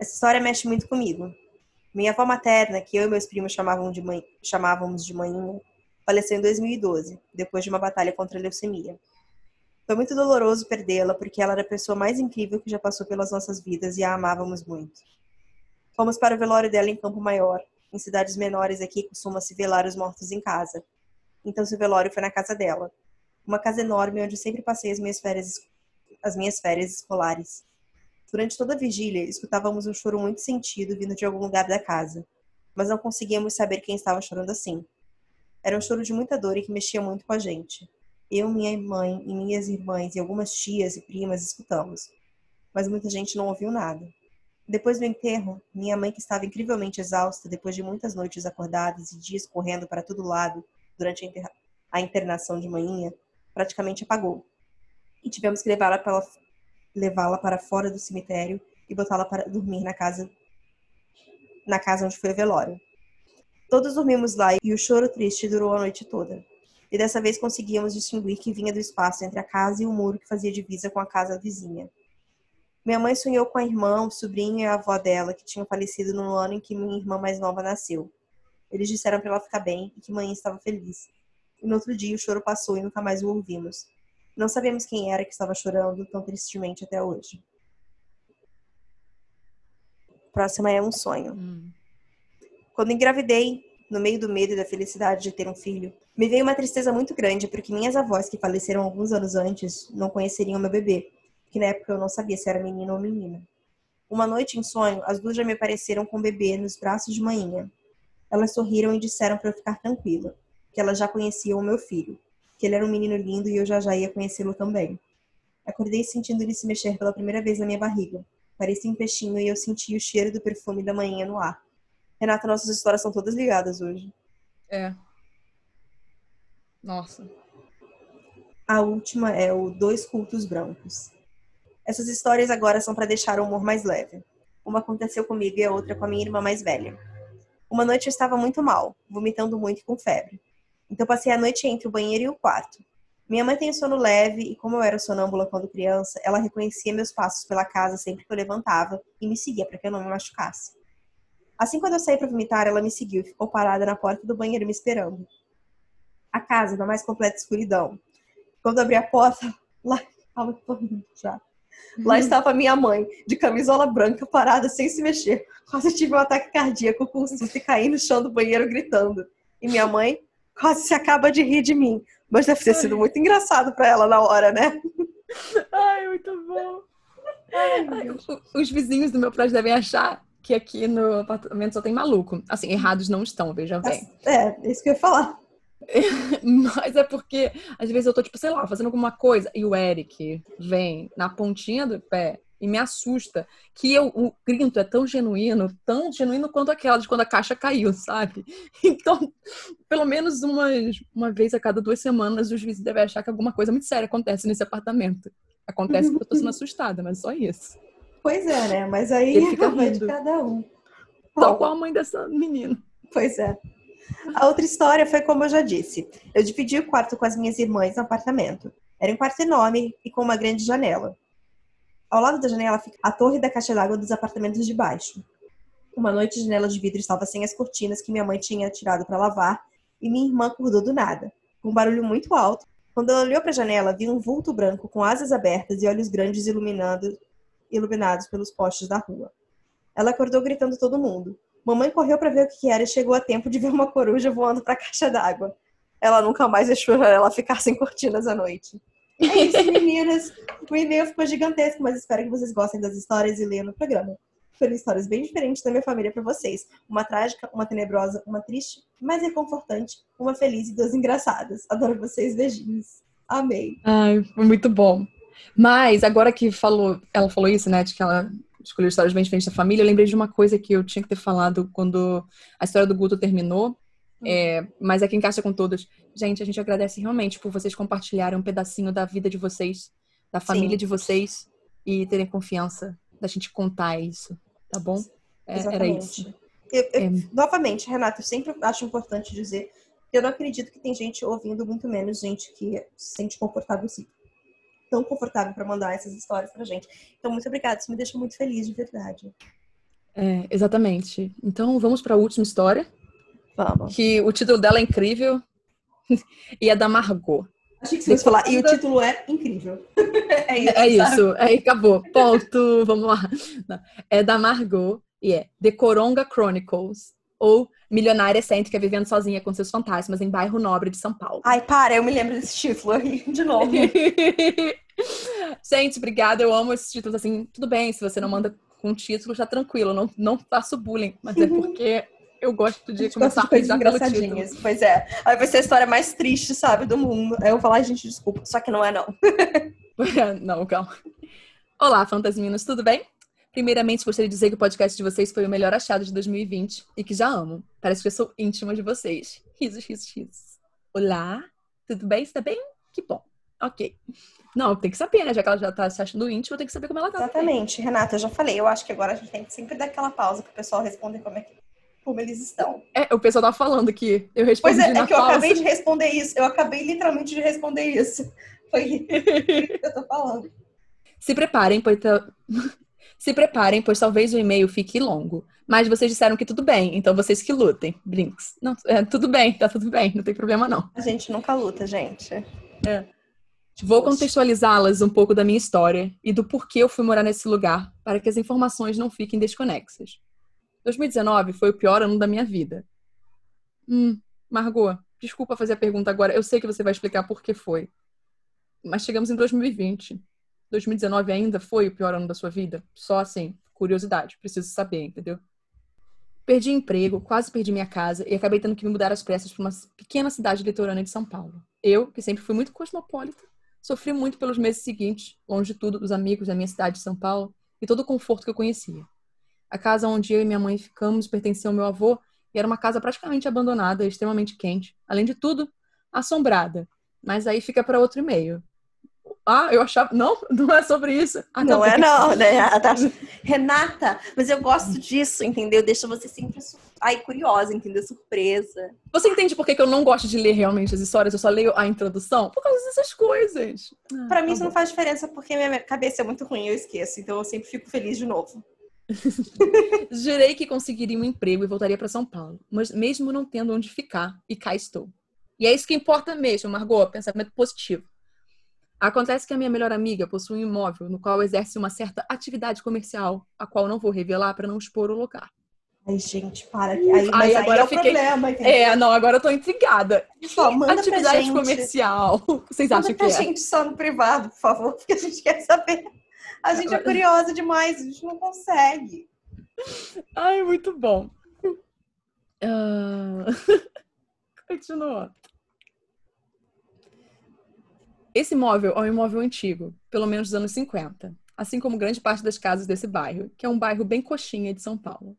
S1: Essa história mexe muito comigo. Minha avó materna, que eu e meus primos chamavam de mãe, chamávamos de manhinha, faleceu em 2012, depois de uma batalha contra a leucemia. Foi muito doloroso perdê-la, porque ela era a pessoa mais incrível que já passou pelas nossas vidas e a amávamos muito. Fomos para o velório dela em Campo Maior. Em cidades menores aqui costuma-se velar os mortos em casa. Então seu velório foi na casa dela. Uma casa enorme onde sempre passei as minhas férias, as minhas férias escolares. Durante toda a vigília, escutávamos um choro muito sentido vindo de algum lugar da casa. mas não conseguíamos saber quem estava chorando assim. Era um choro de muita dor e que mexia muito com a gente. Eu, minha mãe e minhas irmãs e algumas tias e primas escutamos, mas muita gente não ouviu nada. Depois do enterro, minha mãe, que estava incrivelmente exausta depois de muitas noites acordadas e dias correndo para todo lado durante a, inter... a internação de manhã, praticamente apagou. E tivemos que levá-la levá-la para fora do cemitério e botá-la para dormir na casa na casa onde foi o velório. Todos dormimos lá e o choro triste durou a noite toda. E dessa vez conseguíamos distinguir que vinha do espaço entre a casa e o muro que fazia divisa com a casa vizinha. Minha mãe sonhou com a irmã, o sobrinho e a avó dela, que tinham falecido no ano em que minha irmã mais nova nasceu. Eles disseram para ela ficar bem e que mãe estava feliz. E no outro dia o choro passou e nunca mais o ouvimos. Não sabemos quem era que estava chorando tão tristemente até hoje. Próxima é um sonho. Hum. Quando engravidei, no meio do medo e da felicidade de ter um filho, me veio uma tristeza muito grande porque minhas avós, que faleceram alguns anos antes, não conheceriam meu bebê, que na época eu não sabia se era menino ou menina. Uma noite em sonho, as duas já me apareceram com o bebê nos braços de manhã. Elas sorriram e disseram para eu ficar tranquila, que elas já conheciam o meu filho, que ele era um menino lindo e eu já já ia conhecê-lo também. Acordei sentindo ele se mexer pela primeira vez na minha barriga. Parecia um peixinho e eu senti o cheiro do perfume da manhã no ar. Renata, nossas histórias são todas ligadas hoje.
S2: É. Nossa.
S1: A última é o Dois Cultos Brancos. Essas histórias agora são para deixar o humor mais leve. Uma aconteceu comigo e a outra com a minha irmã mais velha. Uma noite eu estava muito mal, vomitando muito e com febre. Então passei a noite entre o banheiro e o quarto. Minha mãe tem sono leve e como eu era sonâmbula quando criança, ela reconhecia meus passos pela casa sempre que eu levantava e me seguia para que eu não me machucasse. Assim, quando eu saí para vomitar, ela me seguiu e ficou parada na porta do banheiro me esperando. A casa na mais completa escuridão. Quando abri a porta, [laughs] lá estava já. Lá estava minha mãe, de camisola branca, parada, sem se mexer. Quase tive um ataque cardíaco com susto e caí no chão do banheiro gritando. E minha mãe quase se acaba de rir de mim. Mas deve ter sido muito engraçado para ela na hora, né?
S2: Ai, muito bom. Ai, os vizinhos do meu prédio devem achar que aqui no apartamento só tem maluco. Assim, errados não estão, veja bem.
S1: É, isso que eu ia falar. [laughs]
S2: Mas é porque, às vezes, eu tô, tipo, sei lá, fazendo alguma coisa e o Eric vem na pontinha do pé e me assusta que eu, o grito é tão genuíno, tão genuíno quanto aquela de quando a caixa caiu, sabe? [laughs] Então, pelo menos umas, uma vez a cada duas semanas, os vizinhos devem achar que alguma coisa muito séria acontece nesse apartamento. Acontece porque eu tô sendo [laughs] assustada, mas só isso.
S1: Pois é, né? Mas aí
S2: Ele fica rindo.
S1: de cada um.
S2: Tal qual a mãe dessa menina.
S1: Pois é. A outra história foi como eu já disse. Eu dividi o quarto com as minhas irmãs no apartamento. Era um quarto enorme e com uma grande janela. Ao lado da janela fica a torre da caixa d'água dos apartamentos de baixo. Uma noite a janela de vidro estava sem as cortinas que minha mãe tinha tirado para lavar e minha irmã acordou do nada, com um barulho muito alto. Quando ela olhou para a janela, viu um vulto branco com asas abertas e olhos grandes iluminando, iluminados pelos postes da rua. Ela acordou gritando todo mundo. Mamãe correu para ver o que era e chegou a tempo de ver uma coruja voando para a caixa d'água. Ela nunca mais deixou ela ficar sem cortinas à noite. É isso, [laughs] meninas. O e-mail ficou gigantesco, mas espero que vocês gostem das histórias e leiam no programa. Foram histórias bem diferentes da minha família para vocês. Uma trágica, uma tenebrosa, uma triste, mas reconfortante, uma feliz e duas engraçadas. Adoro vocês, beijinhos. Amei.
S2: Ai, foi muito bom. Mas agora que falou, ela falou isso, né, de que ela escolher histórias bem diferentes da família, eu lembrei de uma coisa que eu tinha que ter falado quando a história do Guto terminou. Hum. É, mas é que encaixa com todas. Gente, a gente agradece realmente por vocês compartilharem um pedacinho da vida de vocês, da família Sim. de vocês e terem confiança da gente contar isso, tá bom? É, era isso.
S1: Eu, eu, é. Novamente, Renata, eu sempre acho importante dizer que eu não acredito que tem gente ouvindo, muito menos gente que se sente confortável sim tão confortável para mandar essas histórias pra gente. Então, muito obrigada, isso me deixa muito feliz, de verdade.
S2: É, exatamente. Então, vamos para a última história.
S1: Vamos.
S2: Que o título dela é incrível [laughs] e é da Margot.
S1: Achei que você ia falar, e o título é incrível. [laughs]
S2: é isso. É isso, aí acabou. Ponto, [laughs] vamos lá. É da Margot e é The Coronga Chronicles, ou milionária excêntrica vivendo sozinha com seus fantasmas em bairro nobre de São Paulo.
S1: Ai, para, eu me lembro desse título aí, de novo. [laughs]
S2: Gente, obrigada, eu amo esses títulos assim. Tudo bem, se você não manda com título, já tranquilo, não, não faço bullying, mas é porque Eu gosto de
S1: A
S2: começar a
S1: de coisas
S2: título.
S1: engraçadinhas. Pois é. Aí vai ser a história mais triste, sabe, do mundo. Aí eu vou falar, "Ai, gente, desculpa. Só que não é, não. [laughs]
S2: Não, calma. Olá, fantasminos, tudo bem? Primeiramente, gostaria de dizer que o podcast de vocês foi o melhor achado de 2020 e que já amo. Parece que eu sou íntima de vocês. Risos, risos, risos. Olá, tudo bem? Você tá bem? Que bom. Ok. Não, tem que saber, né? Já que ela já tá se achando íntima, tem que saber como ela tá. também.
S1: Exatamente, Renata, eu já falei. Eu acho que agora a gente tem que sempre dar aquela pausa pro pessoal responder como, é que, como eles estão.
S2: É, o pessoal tá falando que eu respondi
S1: Pois é, é que eu
S2: pausa.
S1: acabei de responder isso. Eu acabei literalmente de responder isso. Foi isso que eu tô falando.
S2: Se preparem, pois ta- se preparem, pois talvez o e-mail fique longo. Mas vocês disseram que tudo bem, então vocês que lutem. Brinks. Não, é, tudo bem, tá tudo bem, não tem problema não.
S1: A gente nunca luta, gente.
S2: Vou contextualizá-las um pouco da minha história e do porquê eu fui morar nesse lugar, para que as informações não fiquem desconexas. 2019 foi o pior ano da minha vida. Hum, Margot, desculpa fazer a pergunta agora. Eu sei que você vai explicar por que foi. Mas chegamos em 2020. 2019 ainda foi o pior ano da sua vida? Só assim, curiosidade, preciso saber, entendeu? Perdi emprego, quase perdi minha casa e acabei tendo que me mudar às pressas para uma pequena cidade litorânea de São Paulo. Eu, que sempre fui muito cosmopolita, sofri muito pelos meses seguintes, longe de tudo dos amigos da minha cidade de São Paulo e todo o conforto que eu conhecia. A casa onde eu e minha mãe ficamos pertencia ao meu avô e era uma casa praticamente abandonada, extremamente quente. Além de tudo, assombrada. Mas aí fica para outro e-mail. Ah, eu achava. Não, [laughs] não é sobre isso. Ah,
S1: não [laughs]
S2: tá
S1: é
S2: bom.
S1: não, né? Renata? Renata, mas eu gosto disso, entendeu? Deixa você sempre ai, curiosa, entendeu? Surpresa.
S2: Você entende por que que eu não gosto de ler realmente as histórias? Eu só leio a introdução? Por causa dessas coisas. Ah,
S1: Pra mim
S2: tá
S1: isso
S2: bom.
S1: não faz diferença porque minha cabeça é muito ruim, eu esqueço. Então eu sempre fico feliz de novo. [laughs]
S2: Jurei que conseguiria um emprego e voltaria para São Paulo, mas mesmo não tendo onde ficar, e cá estou. E é isso que importa mesmo, Margot, pensamento positivo. Acontece que a minha melhor amiga possui um imóvel no qual exerce uma certa atividade comercial, a qual não vou revelar para não expor o lugar.
S1: Ai, gente, para. Aí, mas
S2: Aí
S1: aí,
S2: agora
S1: é o
S2: fiquei-
S1: problema, entendeu?
S2: É, não, agora eu tô intrigada.
S1: Só manda pra
S2: atividade
S1: gente.
S2: comercial. [laughs] Vocês
S1: Manda
S2: acham que
S1: pra
S2: é?
S1: gente só no privado, por favor, porque a gente quer saber. A gente é curiosa demais, a gente não consegue.
S2: Ai, muito bom. [laughs] Continua. Esse imóvel é um imóvel antigo, pelo menos dos anos 50, assim como grande parte das casas desse bairro, que é um bairro bem coxinha de São Paulo.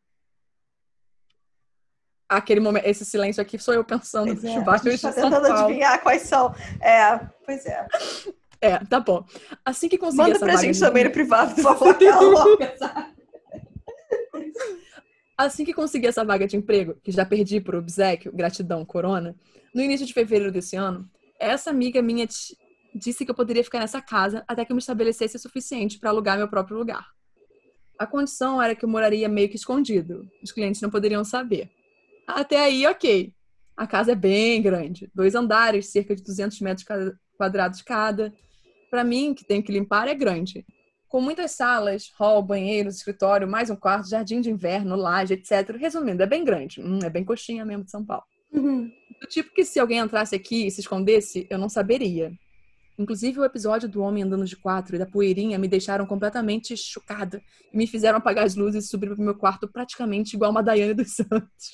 S2: Aquele momento, esse silêncio aqui sou eu pensando
S1: Pois é, [laughs]
S2: bairros
S1: gente
S2: de
S1: tá
S2: São
S1: tentando
S2: Paulo.
S1: adivinhar quais são. É, pois é.
S2: É, tá bom. Assim que conseguir
S1: Manda
S2: essa
S1: pra
S2: vaga
S1: gente também no privado, por [laughs] favor.
S2: Assim que consegui essa vaga de emprego, que já perdi por obsequio, gratidão, corona, no início de fevereiro desse ano, essa amiga minha disse que eu poderia ficar nessa casa até que eu me estabelecesse o suficiente para alugar meu próprio lugar. A condição era que eu moraria meio que escondido, os clientes não poderiam saber. Até aí, ok. A casa é bem grande, dois andares, cerca de 200 metros quadrados cada. Para mim, que tenho que limpar, é grande com muitas salas, hall, banheiros, escritório, mais um quarto, jardim de inverno, laje, etc. Resumindo, é bem grande. Hum, é bem coxinha mesmo de São Paulo.
S1: Uhum.
S2: Do tipo que se alguém entrasse aqui e se escondesse, eu não saberia. Inclusive, o episódio do homem andando de quatro e da poeirinha me deixaram completamente chocada e me fizeram apagar as luzes e subir pro meu quarto praticamente igual uma Daiane dos Santos.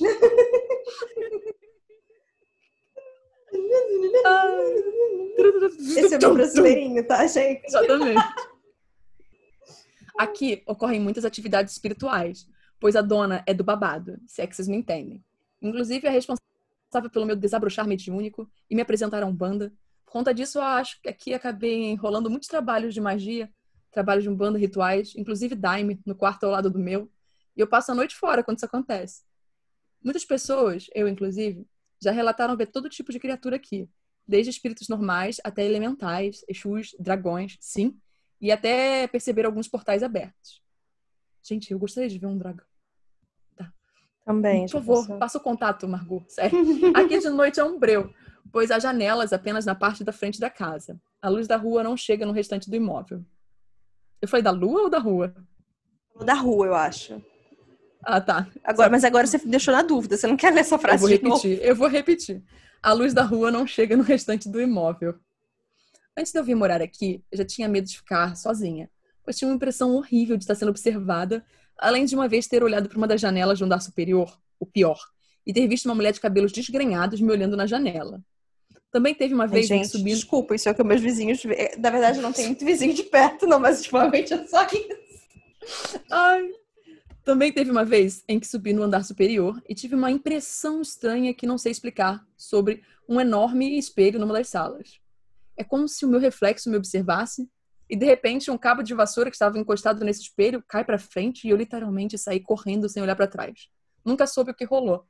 S1: Esse é meu brasileirinho, tá, gente?
S2: Exatamente. Aqui ocorrem muitas atividades espirituais, pois a dona é do babado, se é que vocês me entendem. Inclusive, é responsável pelo meu desabrochar mediúnico e me apresentar a Umbanda. Conta disso, eu acho que aqui acabei enrolando muitos trabalhos de magia, trabalhos de Umbanda, rituais, inclusive Daime, no quarto ao lado do meu. E eu passo a noite fora quando isso acontece. Muitas pessoas, eu inclusive, já relataram ver todo tipo de criatura aqui, desde espíritos normais até elementais, exus, dragões, sim, e até perceber alguns portais abertos. Gente, eu gostaria de ver um dragão.
S1: Também,
S2: Por favor, passa o contato, Margot. Sério. Aqui de noite é um breu, pois há janelas apenas na parte da frente da casa. A luz da rua não chega no restante do imóvel. Eu falei da lua ou da rua?
S1: Da rua, eu acho.
S2: Ah, tá.
S1: Agora, mas agora você deixou na dúvida. Você não quer ler essa
S2: Eu
S1: frase
S2: vou
S1: de novo?
S2: repetir, eu vou repetir. A luz da rua não chega no restante do imóvel. Antes de eu vir morar aqui, eu já tinha medo de ficar sozinha, pois tinha uma impressão horrível de estar sendo observada, além de uma vez ter olhado para uma das janelas do andar superior, o pior, e ter visto uma mulher de cabelos desgrenhados me olhando na janela. Também teve uma vez
S1: gente,
S2: subindo.
S1: Desculpa, isso é o que meus vizinhos. vê. Na verdade, não tem muito vizinho de perto, não, mas ultimamente é só isso.
S2: Ai. Também teve uma vez em que subi no andar superior e tive uma impressão estranha que não sei explicar sobre um enorme espelho numa das salas. É como se o meu reflexo me observasse e de repente um cabo de vassoura que estava encostado nesse espelho cai para frente e eu literalmente saí correndo sem olhar para trás. Nunca soube o que rolou.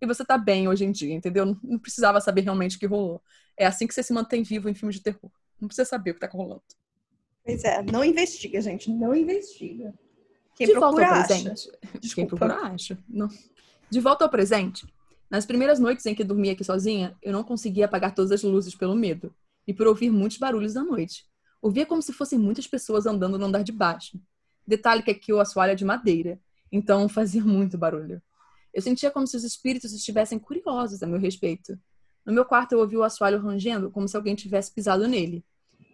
S2: E você tá bem hoje em dia, entendeu? Não precisava saber realmente o que rolou. É assim que você se mantém vivo em filmes de terror. Não precisa saber o que tá rolando.
S1: Pois é, não investiga, gente. Não investiga. Quem
S2: de volta
S1: procura
S2: ao
S1: acha.
S2: presente. Quem procura acha. Não. De volta ao presente. Nas primeiras noites em que dormia aqui sozinha, eu não conseguia apagar todas as luzes pelo medo e por ouvir muitos barulhos da noite. Ouvia como se fossem muitas pessoas andando no andar de baixo. Detalhe que aqui o assoalho é de madeira, então fazia muito barulho. Eu sentia como se os espíritos estivessem curiosos a meu respeito. No meu quarto eu ouvi o assoalho rangendo como se alguém tivesse pisado nele.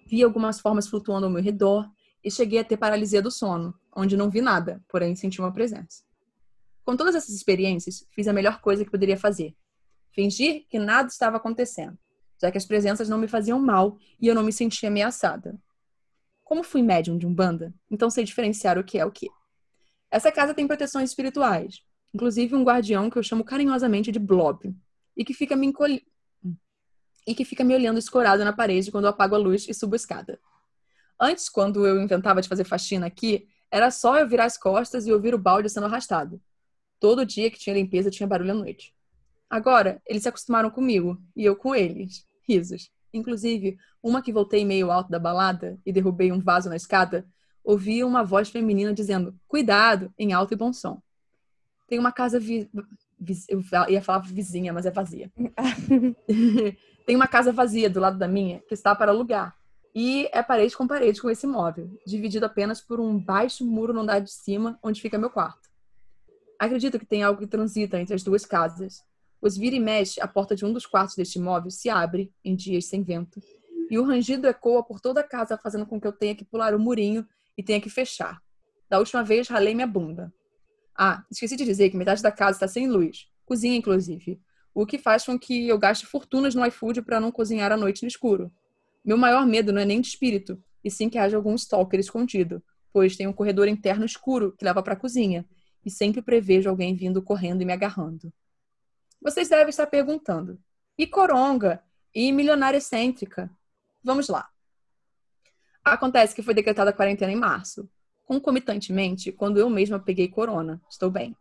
S2: Vi algumas formas flutuando ao meu redor e cheguei a ter paralisia do sono, onde não vi nada, porém senti uma presença. Com todas essas experiências, fiz a melhor coisa que poderia fazer: fingir que nada estava acontecendo, já que as presenças não me faziam mal e eu não me sentia ameaçada. Como fui médium de Umbanda, então sei diferenciar o que é o que. Essa casa tem proteções espirituais, inclusive um guardião que eu chamo carinhosamente de Blob, e que fica me e que fica me olhando escorado na parede quando eu apago a luz e subo a escada. Antes, quando eu inventava de fazer faxina aqui, era só eu virar as costas e ouvir o balde sendo arrastado. Todo dia que tinha limpeza tinha barulho à noite. Agora, eles se acostumaram comigo e eu com eles. Risos. Inclusive, uma que voltei meio alto da balada e derrubei um vaso na escada, ouvi uma voz feminina dizendo: Cuidado, em alto e bom som. Tem uma casa vi... Eu ia falar vizinha, mas é vazia. [laughs] Tem uma casa vazia do lado da minha que está para alugar. E é parede com parede com esse imóvel, dividido apenas por um baixo muro no andar de cima, onde fica meu quarto. Acredito que tem algo que transita entre as duas casas. Os vira e mexe, a porta de um dos quartos deste imóvel se abre em dias sem vento, e o rangido ecoa por toda a casa, fazendo com que eu tenha que pular o murinho e tenha que fechar. Da última vez, ralei minha bunda. Ah, esqueci de dizer que metade da casa está sem luz, cozinha inclusive, o que faz com que eu gaste fortunas no iFood para não cozinhar à noite no escuro. Meu maior medo não é nem de espírito, e sim que haja algum stalker escondido, pois tem um corredor interno escuro que leva para a cozinha, e sempre prevejo alguém vindo correndo e me agarrando. Vocês devem estar perguntando: e coronga? E milionária excêntrica? Vamos lá. Acontece que foi decretada a quarentena em março, concomitantemente quando eu mesma peguei corona. Estou bem.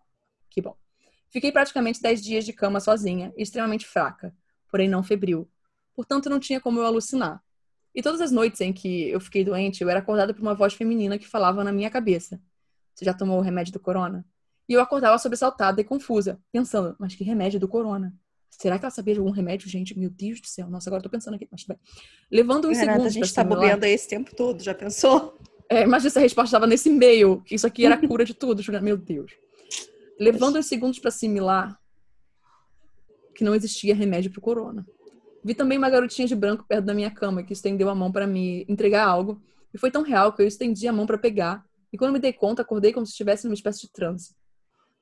S2: Que bom. Fiquei praticamente 10 dias de cama sozinha, extremamente fraca, porém não febril. Portanto, não tinha como eu alucinar. E todas as noites em que eu fiquei doente, eu era acordada por uma voz feminina que falava na minha cabeça: Você já tomou o remédio do corona? E eu acordava sobressaltada e confusa, pensando: Mas que remédio do corona? Será que ela sabia de algum remédio, gente? Meu Deus do céu. Nossa, agora eu tô pensando aqui. Mas tudo bem. Levando uns
S1: Renata, a
S2: segundos
S1: gente tá bobeando aí esse tempo todo, já pensou?
S2: É, imagina se a resposta estava nesse e-mail, que isso aqui era a [laughs] cura de tudo. Juliana. Meu Deus. Levando uns segundos para assimilar que não existia remédio pro corona. Vi também uma garotinha de branco perto da minha cama que estendeu a mão para me entregar algo. E foi tão real que eu estendi a mão para pegar. E quando me dei conta, acordei como se estivesse numa espécie de transe.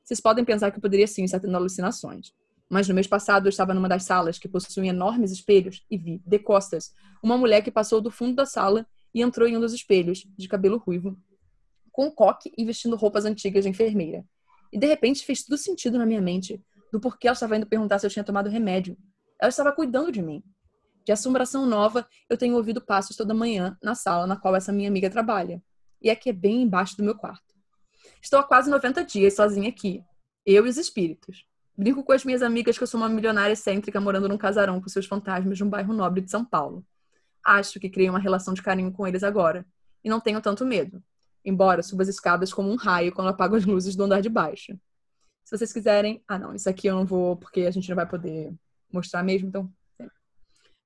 S2: Vocês podem pensar que eu poderia sim estar tendo alucinações. Mas no mês passado eu estava numa das salas que possuem enormes espelhos e vi, de costas, uma mulher que passou do fundo da sala e entrou em um dos espelhos, de cabelo ruivo, com um coque e vestindo roupas antigas de enfermeira. E de repente fez tudo sentido na minha mente do porquê ela estava indo perguntar se eu tinha tomado remédio. Ela estava cuidando de mim. De assombração nova, eu tenho ouvido passos toda manhã na sala na qual essa minha amiga trabalha. E aqui é bem embaixo do meu quarto. Estou há quase 90 dias sozinha aqui, eu e os espíritos. Brinco com as minhas amigas que eu sou uma milionária excêntrica morando num casarão com seus fantasmas de um bairro nobre de São Paulo. Acho que criei uma relação de carinho com eles agora. E não tenho tanto medo. Embora suba as escadas como um raio quando apago as luzes do andar de baixo. Se vocês quiserem. Ah, não, isso aqui eu não vou, porque a gente não vai poder mostrar mesmo, então.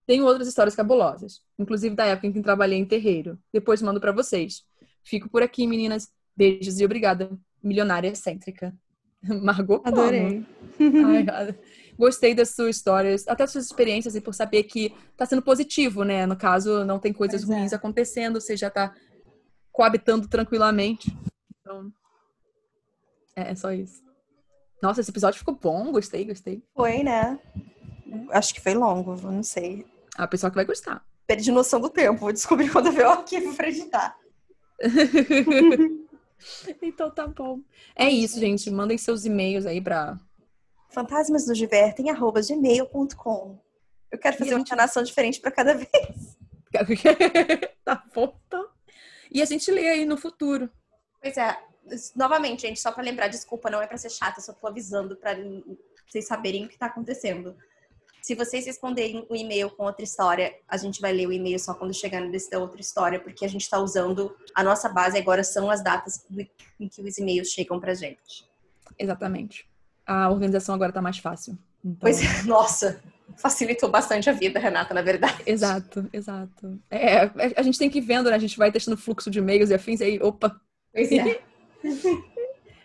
S2: Tenho outras histórias cabulosas, inclusive da época em que trabalhei em terreiro. Depois mando pra vocês. Fico por aqui, meninas. Beijos e obrigada, milionária excêntrica. [laughs] Margot.
S1: Adorei.
S2: Ai. [laughs] Gostei das suas histórias, até das suas experiências e por saber que tá sendo positivo, né? No caso, não tem coisas
S1: Pois é.
S2: ruins acontecendo, você já tá coabitando tranquilamente. Então, é, é só isso. Nossa, esse episódio ficou bom, gostei, gostei.
S1: Foi, né? Acho que foi longo, não sei.
S2: A pessoa que vai gostar.
S1: Perdi noção do tempo, vou descobrir quando eu ver o arquivo pra editar. [laughs]
S2: então tá bom. É isso, gente. Mandem seus e-mails aí pra.
S1: fantasmasdosdivertem.gmail.com Eu quero fazer uma entonação diferente para cada vez. [laughs]
S2: tá bom, então. E a gente lê aí no futuro.
S1: Pois é. Novamente, gente, só para lembrar, desculpa, não é para ser chata, só tô avisando para vocês saberem o que tá acontecendo. Se vocês responderem o e-mail com outra história, a gente vai ler o e-mail só quando chegar da outra história, porque a gente está usando a nossa base agora são as datas em que os e-mails chegam pra gente.
S2: Exatamente. A organização agora tá mais fácil.
S1: Então... Pois é, [laughs] nossa, facilitou bastante a vida, Renata, na verdade.
S2: Exato, exato. É, a gente tem que ir vendo, né? A gente vai testando fluxo de e-mails e afins, e aí, opa.
S1: Pois é. [laughs]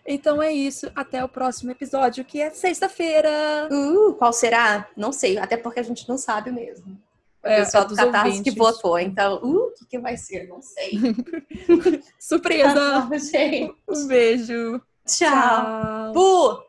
S2: Então é isso. Até o próximo episódio, que é sexta-feira.
S1: Uh, qual será? Não sei. Até porque a gente não sabe mesmo. O é, pessoal do Catarse que votou. Então, uh, o que, que vai ser? Não sei. [laughs]
S2: Surpresa!
S1: Tchau, gente.
S2: Um beijo.
S1: Tchau. Tchau.